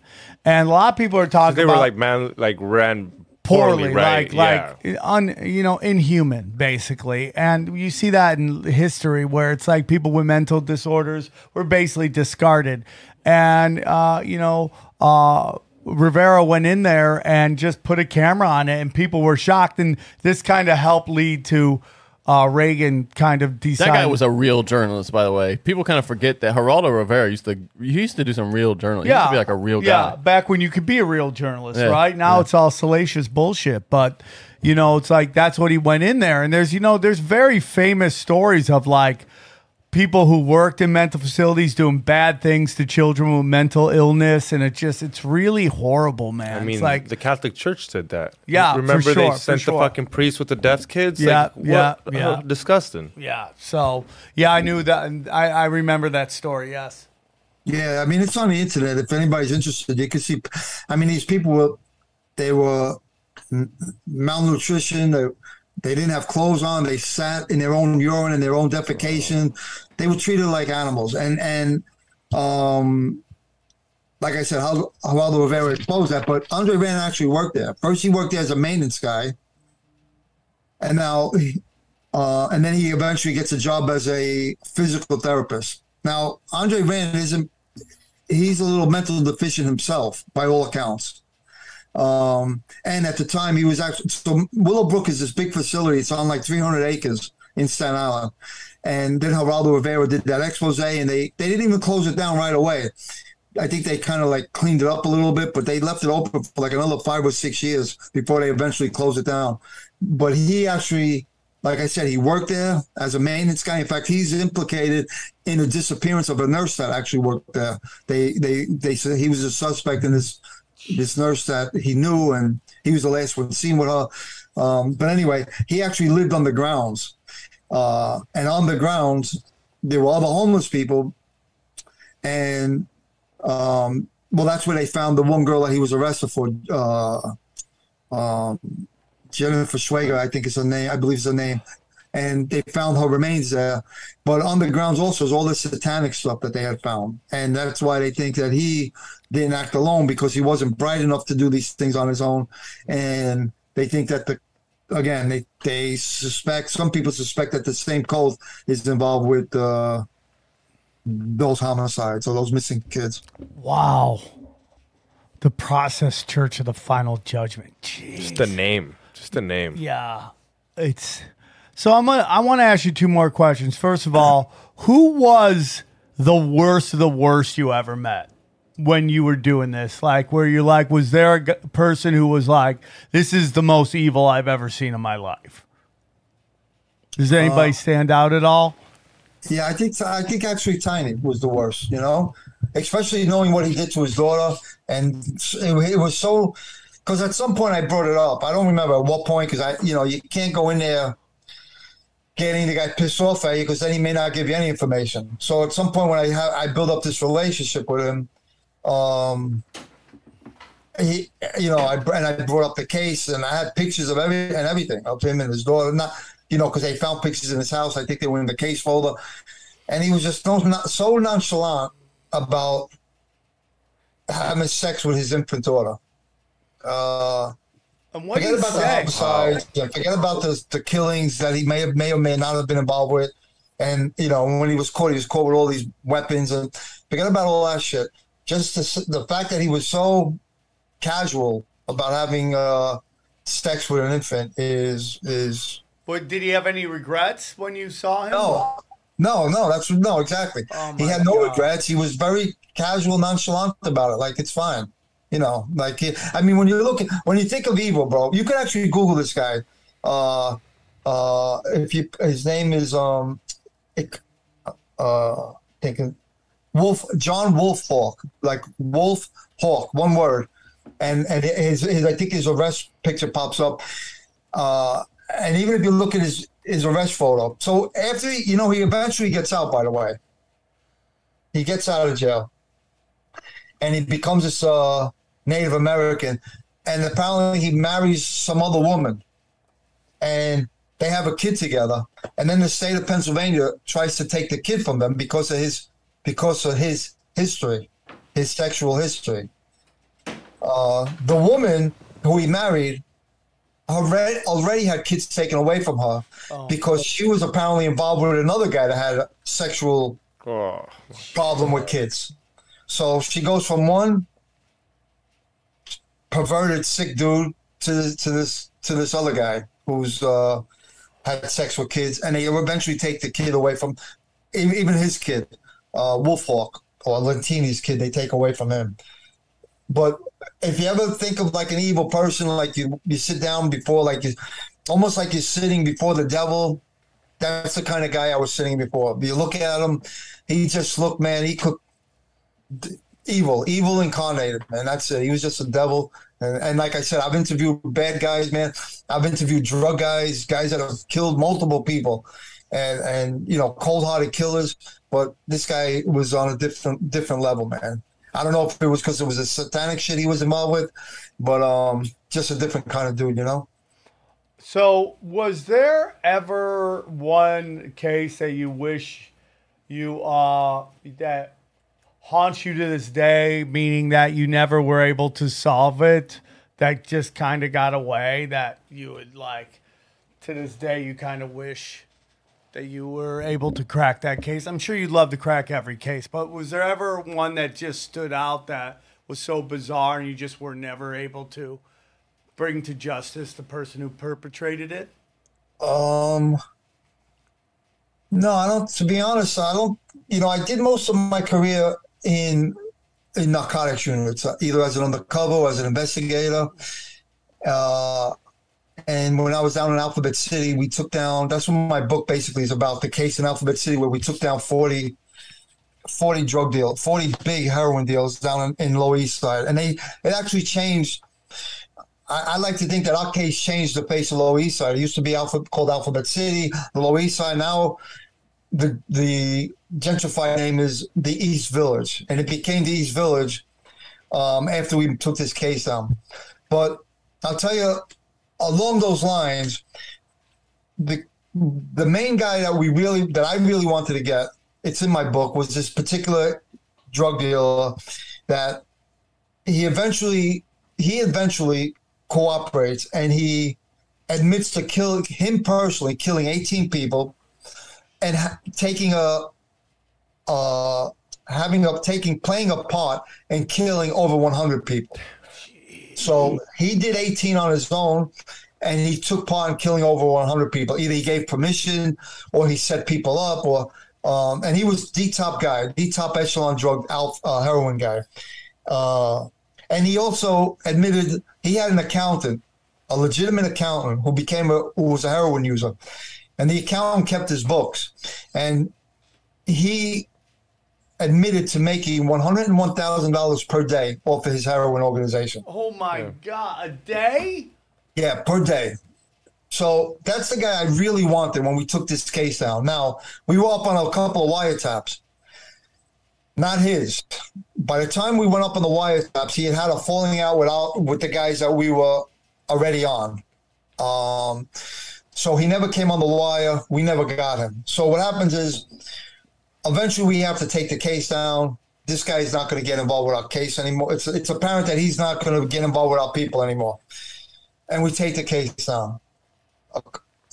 And a lot of people are talking They were like man, like ran poorly, poorly, right? like yeah. like un, you know, inhuman, basically. And you see that in history where it's like people with mental disorders were basically discarded, and uh, you know, uh, Rivera went in there and just put a camera on it, and people were shocked, and this kind of helped lead to. Uh, Reagan kind of deciding. That guy was a real journalist, by the way. People kind of forget that Geraldo Rivera used to he used to do some real journalism. He used to be like a real guy. yeah, back when you could be a real journalist, Yeah, right? Now it's all salacious bullshit. But you know, it's like that's what he went in there. And there's you know, there's very famous stories of like people who worked in mental facilities doing bad things to children with mental illness, and it just it's really horrible, man. I mean, it's like the Catholic Church did that. Yeah, for remember sure, they for sent sure. the fucking priest with the deaf kids. Yeah, like, what? yeah, yeah. Uh, disgusting. yeah. So yeah, I knew that. And I I remember that story. Yes. Yeah, I mean it's on the internet. If anybody's interested, you can see. I mean, these people were they were malnutrition. They, they didn't have clothes on. They sat in their own urine and their own defecation. They were treated like animals. And and um, like I said, Geraldo Rivera exposed that. But Andre Rand actually worked there. First, he worked there as a maintenance guy, and now uh, and then he eventually gets a job as a physical therapist. Now, Andre Rand isn't, he's a little mental deficient himself, by all accounts. Um, and at the time, he was actually, so Willowbrook is this big facility. It's on like 300 acres in Staten Island. And then Geraldo Rivera did that expose, and they, they didn't even close it down right away. I think they kind of like cleaned it up a little bit, but they left it open for like another five or six years before they eventually closed it down. But he actually, like I said, he worked there as a maintenance guy. In fact, he's implicated in the disappearance of a nurse that actually worked there. They they they said he was a suspect in this this nurse that he knew, and he was the last one seen with her. Um, but anyway, he actually lived on the grounds, uh, and on the grounds there were other homeless people, and um, well, that's where they found the one girl that he was arrested for. Uh, um, Jennifer Schweiger, I think is her name. I believe is her name. And they found her remains there. But on the grounds also is all the satanic stuff that they had found. And that's why they think that he didn't act alone because he wasn't bright enough to do these things on his own. And they think that the again, they, they suspect some people suspect that the same cult is involved with uh, those homicides or those missing kids. Wow. The Process Church of the Final Judgment. Jeez. Just the name. Just the name. Yeah, it's so. I'm gonna. I want to ask you two more questions. First of all, who was the worst of the worst you ever met when you were doing this? Like, where you're like, was there a g- person who was like, "This is the most evil I've ever seen in my life"? Does anybody uh, stand out at all? Yeah, I think I think actually Tiny was the worst. You know, especially knowing what he did to his daughter, and it, it was so. Because at some point I brought it up. I don't remember at what point. Because I, you know, you can't go in there getting the guy pissed off at you because then he may not give you any information. So at some point when I ha- I build up this relationship with him, um, he, you know, I and I brought up the case and I had pictures of every and everything of him and his daughter. Not, you know, because they found pictures in his house. I think they were in the case folder, and he was just so, so nonchalant about having sex with his infant daughter. Uh, And what forget about the say? homicides. yeah, forget about the the killings that he may have may or may not have been involved with. And you know, when he was caught, he was caught with all these weapons. And forget about all that shit. Just the, the fact that he was so casual about having uh, sex with an infant is is But did he have any regrets when you saw him? no, no, no. That's no exactly. Oh he had no God. regrets. He was very casual, nonchalant about it. Like it's fine. You know, like I mean, when you look when you think of evil, bro, you can actually Google this guy. Uh, uh, if you his name is um, uh, Wolf John Wolf Hawk, like Wolf Hawk, one word, and and his, his I think his arrest picture pops up. Uh, and even if you look at his his arrest photo, so after you know he eventually gets out. By the way, he gets out of jail, and he becomes this uh, Native American, and apparently he marries some other woman, and they have a kid together. And then the state of Pennsylvania tries to take the kid from them because of his because of his history, his sexual history. Uh, the woman who he married already already had kids taken away from her because she was apparently involved with another guy that had a sexual Oh, problem with kids. So she goes from one perverted sick dude to this, to this to this other guy who's uh, had sex with kids, and they eventually take the kid away from even his kid, uh, Wolfhawk or Lentini's kid. They take away from him. But if you ever think of like an evil person, like you you sit down before like you, almost like you're sitting before the devil. That's the kind of guy I was sitting before. You look at him, he just looked, man. He could evil, evil incarnated, man. That's it. He was just a devil. And, and like I said, I've interviewed bad guys, man. I've interviewed drug guys, guys that have killed multiple people, and and you know, cold-hearted killers. But this guy was on a different different level, man. I don't know if it was because it was a satanic shit he was involved with, but um, just a different kind of dude, you know. So, was there ever one case that you wish you uh that haunts you to this day, meaning that you never were able to solve it, that just kind of got away, that you would like to this day you kind of wish that you were able to crack that case? I'm sure you'd love to crack every case, but was there ever one that just stood out that was so bizarre and you just were never able to bring to justice the person who perpetrated it? Um, no, I don't. To be honest, I don't. You know, I did most of my career in in narcotics units, uh, either as an undercover or as an investigator. Uh, and when I was down in Alphabet City, we took down. That's what my book basically is about. The case in Alphabet City where we took down 40, 40 drug deal, forty big heroin deals down in, in Lower East Side, and they it actually changed. I, I like to think that our case changed the face of Lower East Side. It used to be called Alphabet City, the Lower East Side. Now, the the gentrified name is the East Village, and it became the East Village um, after we took this case down. But I'll tell you, along those lines, the the main guy that we really that I really wanted to get, it's in my book, was this particular drug dealer that he eventually he eventually cooperates and he admits to kill him personally killing 18 people and ha- taking a uh having a taking playing a part and killing over 100 people. So he did 18 on his own and he took part in killing over 100 people. Either he gave permission or he set people up or um, and he was the top guy the top echelon drug uh, heroin guy. Uh, and he also admitted he had an accountant, a legitimate accountant who became a who was a heroin user, and the accountant kept his books, and he admitted to making one hundred and one thousand dollars per day off of his heroin organization. Oh my god, a day? Yeah, per day. So that's the guy I really wanted when we took this case down. Now we were up on a couple of wiretaps, not his. By the time we went up on the wiretaps, he had had a falling out with all, with the guys that we were already on. Um, so he never came on the wire. We never got him. So what happens is, eventually we have to take the case down. This guy's not going to get involved with our case anymore. It's it's apparent that he's not going to get involved with our people anymore, and we take the case down.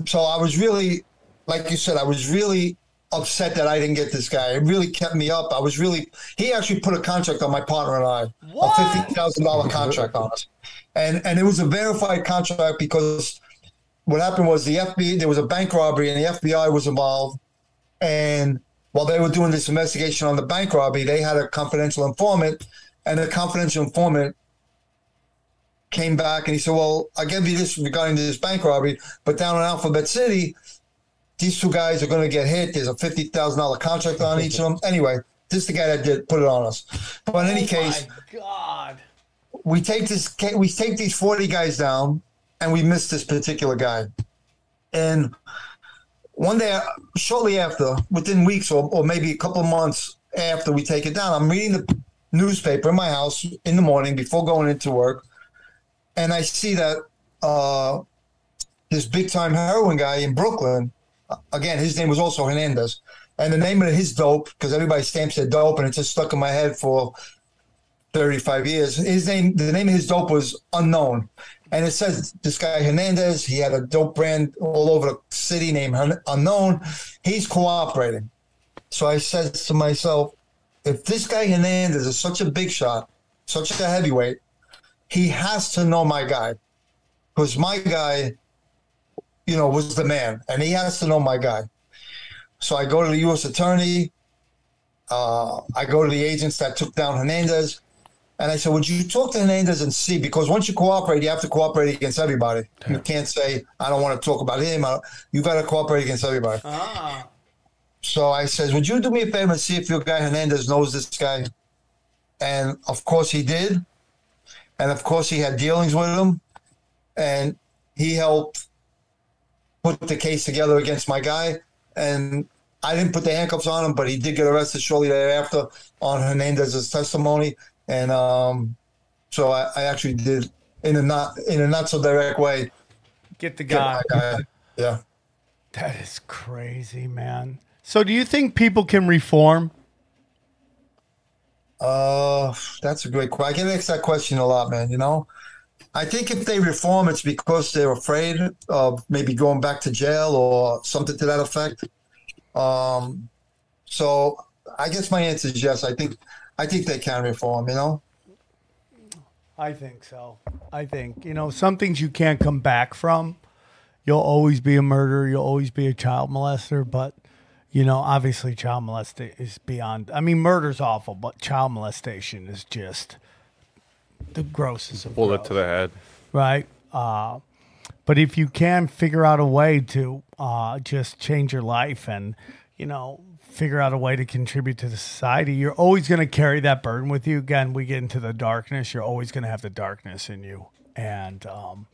So I was really, like you said, I was really upset that I didn't get this guy. It really kept me up. I was really. He actually put a contract on my partner and I, What? a fifty thousand dollar contract on us, and and it was a verified contract because what happened was the FBI there was a bank robbery and the FBI was involved, and while they were doing this investigation on the bank robbery, they had a confidential informant, and the confidential informant came back and he said, "Well, I gave you this regarding this bank robbery, but down in Alphabet City, these two guys are going to get hit. There's a fifty thousand dollar contract on each of them. Anyway, this is the guy that did put it on us. But in any case, Oh my god. we take this we take these 40 guys down and we missed this particular guy and one day shortly after within weeks or, or maybe a couple of months after we take it down i'm reading the newspaper in my house in the morning before going into work and i see that uh, this big time heroin guy in brooklyn again his name was also hernandez and the name of his dope because everybody stamps their dope and it just stuck in my head for 35 years. His name, the name of his dope was unknown. And it says this guy Hernandez, he had a dope brand all over the city named Unknown. He's cooperating. So I said to myself, if this guy Hernandez is such a big shot, such a heavyweight, he has to know my guy. Because my guy, you know, was the man, and he has to know my guy. So I go to the U.S. attorney. Uh, I go to the agents that took down Hernandez. And I said, Would you talk to Hernandez and see? Because once you cooperate, you have to cooperate against everybody. You can't say, I don't want to talk about him. I- You got to cooperate against everybody. Ah. So I says, Would you do me a favor and see if your guy Hernandez knows this guy? And of course he did. And of course he had dealings with him. And he helped put the case together against my guy. And I didn't put the handcuffs on him, but he did get arrested shortly thereafter on Hernandez's testimony. And um, so I, I actually did in a not in a not so direct way. Get the guy. my guy. Yeah. That is crazy, man. So do you think people can reform? Uh, that's a great question. I get asked that question a lot, man. You know, I think if they reform, it's because they're afraid of maybe going back to jail or something to that effect. Um, so I guess my answer is yes. I think, I think they can reform. You know. I think so. I think, you know, some things you can't come back from. You'll always be a murderer, you'll always be a child molester, but you know, obviously child molestation is beyond I mean murder's awful, but child molestation is just the grossest of Bullet gross, to the head. right? Uh but if you can figure out a way to uh, just change your life and, you know, figure out a way to contribute to the society, you're always going to carry that burden with you. Again, we get into the darkness. You're always going to have the darkness in you. And um,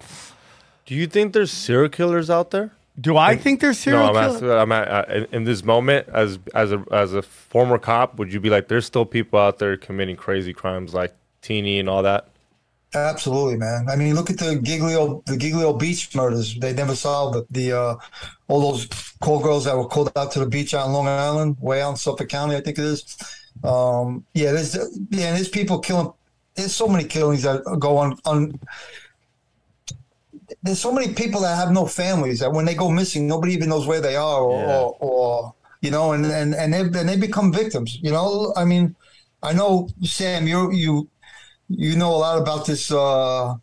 Do you think there's serial killers out there? do I think there's serial no, I'm killers? asking. I'm at, uh, in, in this moment, as as a as a former cop, would you be like, there's still people out there committing crazy crimes like Tiny and all that? Absolutely, man. I mean, look at the Gilgo, the Gilgo Beach murders. They never solved it. The uh, all those call girls that were called out to the beach on Long Island, way out in Suffolk County, I think it is. Um, yeah, there's yeah, there's people killing. There's so many killings that go on. on there's so many people that have no families that when they go missing, nobody even knows where they are, or, Yeah. or, or you know, and and and they and they become victims. You know, I mean, I know Sam, you you you know a lot about this. Uh, I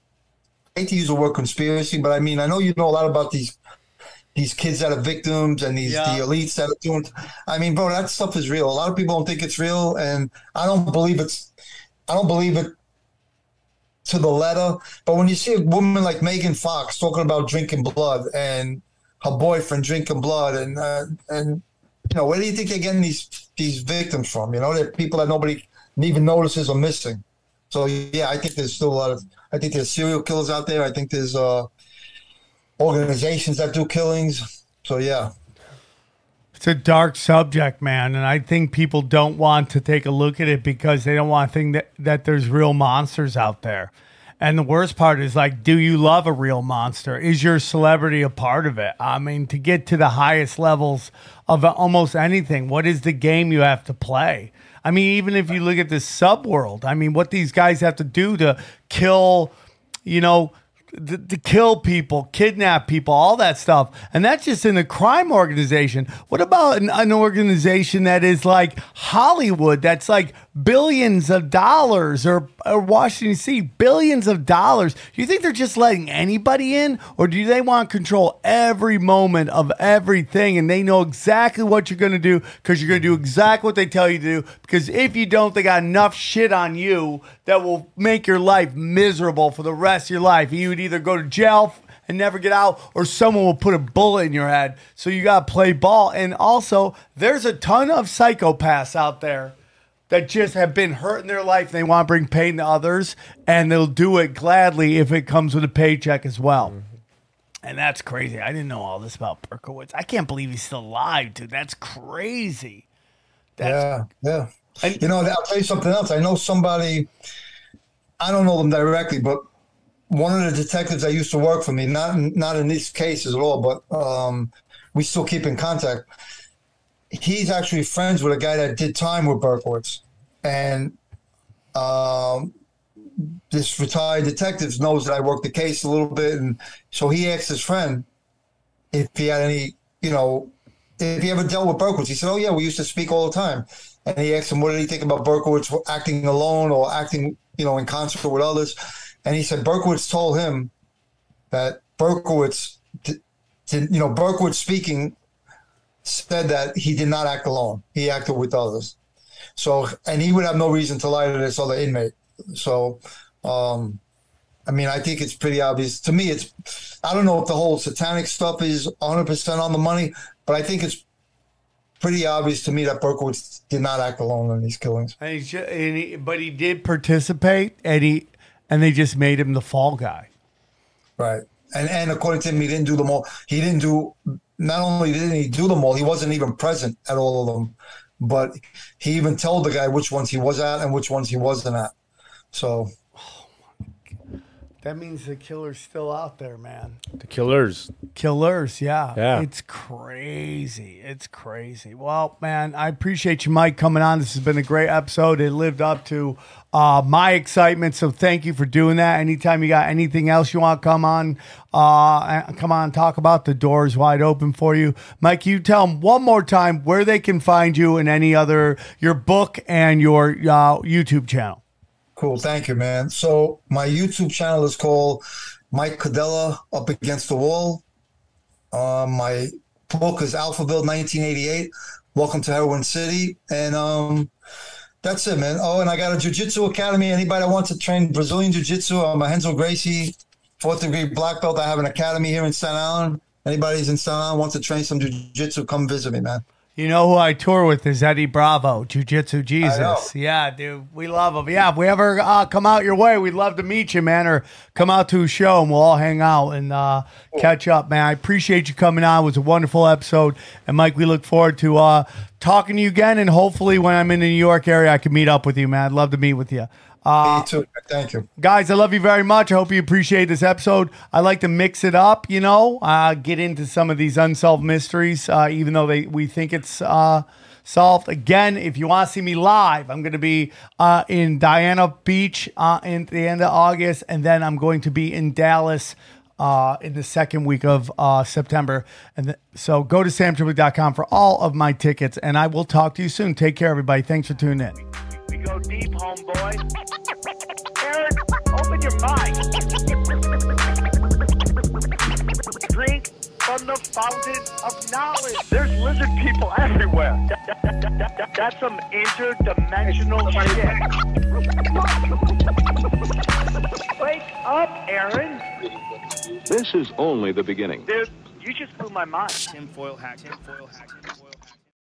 hate to use the word conspiracy, but I mean, I know you know a lot about these these kids that are victims and these Yeah. the elites that are doing. I mean, bro, that stuff is real. A lot of people don't think it's real, and I don't believe it's. I don't believe it to the letter. But when you see a woman like Megan Fox talking about drinking blood and her boyfriend drinking blood, and uh, and you know, where do you think they're getting these these victims from? You know, they're people that nobody even notices are missing. So yeah, I think there's still a lot of. I think there's serial killers out there. I think there's uh, organizations that do killings. So yeah, It's a dark subject, man, and I think people don't want to take a look at it because they don't want to think that, that there's real monsters out there. And the worst part is like, do you love a real monster? Is your celebrity a part of it? I mean, to get to the highest levels of almost anything, what is the game you have to play? I mean, even if you look at the subworld, I mean, what these guys have to do to kill, you know, to, to kill people, kidnap people, all that stuff. And that's just in a crime organization. What about an, an organization that is like Hollywood, that's like billions of dollars, or, or Washington, D.C., billions of dollars? Do you think they're just letting anybody in, or do they want to control every moment of everything and they know exactly what you're going to do because you're going to do exactly what they tell you to do? Because if you don't, they got enough shit on you that will make your life miserable for the rest of your life. You would either go to jail and never get out, or someone will put a bullet in your head. So you got to play ball. And also, there's a ton of psychopaths out there that just have been hurt in their life. They want to bring pain to others, and they'll do it gladly if it comes with a paycheck as well. And that's crazy. I didn't know all this about Berkowitz. I can't believe he's still alive, dude. That's crazy. yeah, yeah. you know, I'll tell you something else. I know somebody. I don't know them directly, but one of the detectives that used to work for me, not in, not in these cases at all, but um, we still keep in contact. He's actually friends with a guy that did time with Berkowitz, and um, this retired detective knows that I worked the case a little bit, and so he asked his friend if he had any, you know, if he ever dealt with Berkowitz. He said, "Oh yeah, we used to speak all the time." And he asked him, "What did he think about Berkowitz acting alone or acting, you know, in concert with others?" And he said Berkowitz told him that Berkowitz, you know, Berkowitz speaking said that he did not act alone. He acted with others. So, and he would have no reason to lie to this other inmate. So, um, I mean, I think it's pretty obvious to me. It's, I don't know if the whole satanic stuff is 100% on the money, but I think it's pretty obvious to me that Berkowitz did not act alone in these killings. And and he, but he did participate, and he and they just made him the fall guy. Right. And and according to him, he didn't do them all. He didn't do. Not only didn't he do them all, he wasn't even present at all of them. But he even told the guy which ones he was at and which ones he wasn't at. So That means the killer's still out there, man. The killers. Killers, yeah. Yeah. It's crazy. It's crazy. Well, man, I appreciate you, Mike, coming on. This has been a great episode. It lived up to uh, my excitement. So thank you for doing that. Anytime you got anything else you want to come on, uh, come on, talk about the doors wide open for you. Mike, you tell them one more time where they can find you and any other, your book and your uh, YouTube channel. Cool. Thank you, man. So my YouTube channel is called Mike Codella Up Against the Wall. Uh, my book is Alphaville 1988. Welcome to Heroin City. And um, that's it, man. Oh, and I got a Jiu-Jitsu Academy. Anybody wants to train Brazilian Jiu-Jitsu, I'm a Renzo Gracie, fourth degree black belt. I have an academy here in Staten Island. Anybody's in Staten Island wants to train some Jiu-Jitsu, come visit me, man. You know who I tour with is Eddie Bravo, Jiu Jitsu. Jesus. Yeah, dude, we love him. Yeah, if we ever uh, come out your way, we'd love to meet you, man, or come out to a show and we'll all hang out and uh, catch up, man. I appreciate you coming on. It was a wonderful episode. And Mike, we look forward to uh, talking to you again. And hopefully, when I'm in the New York area, I can meet up with you, man. I'd love to meet with you. Uh, Me too. Thank you. Guys, I love you very much. I hope you appreciate this episode. I like to mix it up, you know, uh, get into some of these unsolved mysteries, uh, even though they we think it's uh, solved. Again, if you want to see me live, I'm going to be uh, in Daytona Beach uh, in the end of August, and then I'm going to be in Dallas. Uh, in the second week of uh, September. And th- so go to samtripoli.com for all of my tickets, and I will talk to you soon. Take care, everybody. Thanks for tuning in. We go deep, homeboy. Aaron, open your mind. Drink from the fountain of knowledge. There's lizard people everywhere. That- that- that- that- that- that's some interdimensional shit. Wake up, Aaron. This is only the beginning. Dude, you just blew my mind. Tinfoil hat. Tinfoil hat. Tinfoil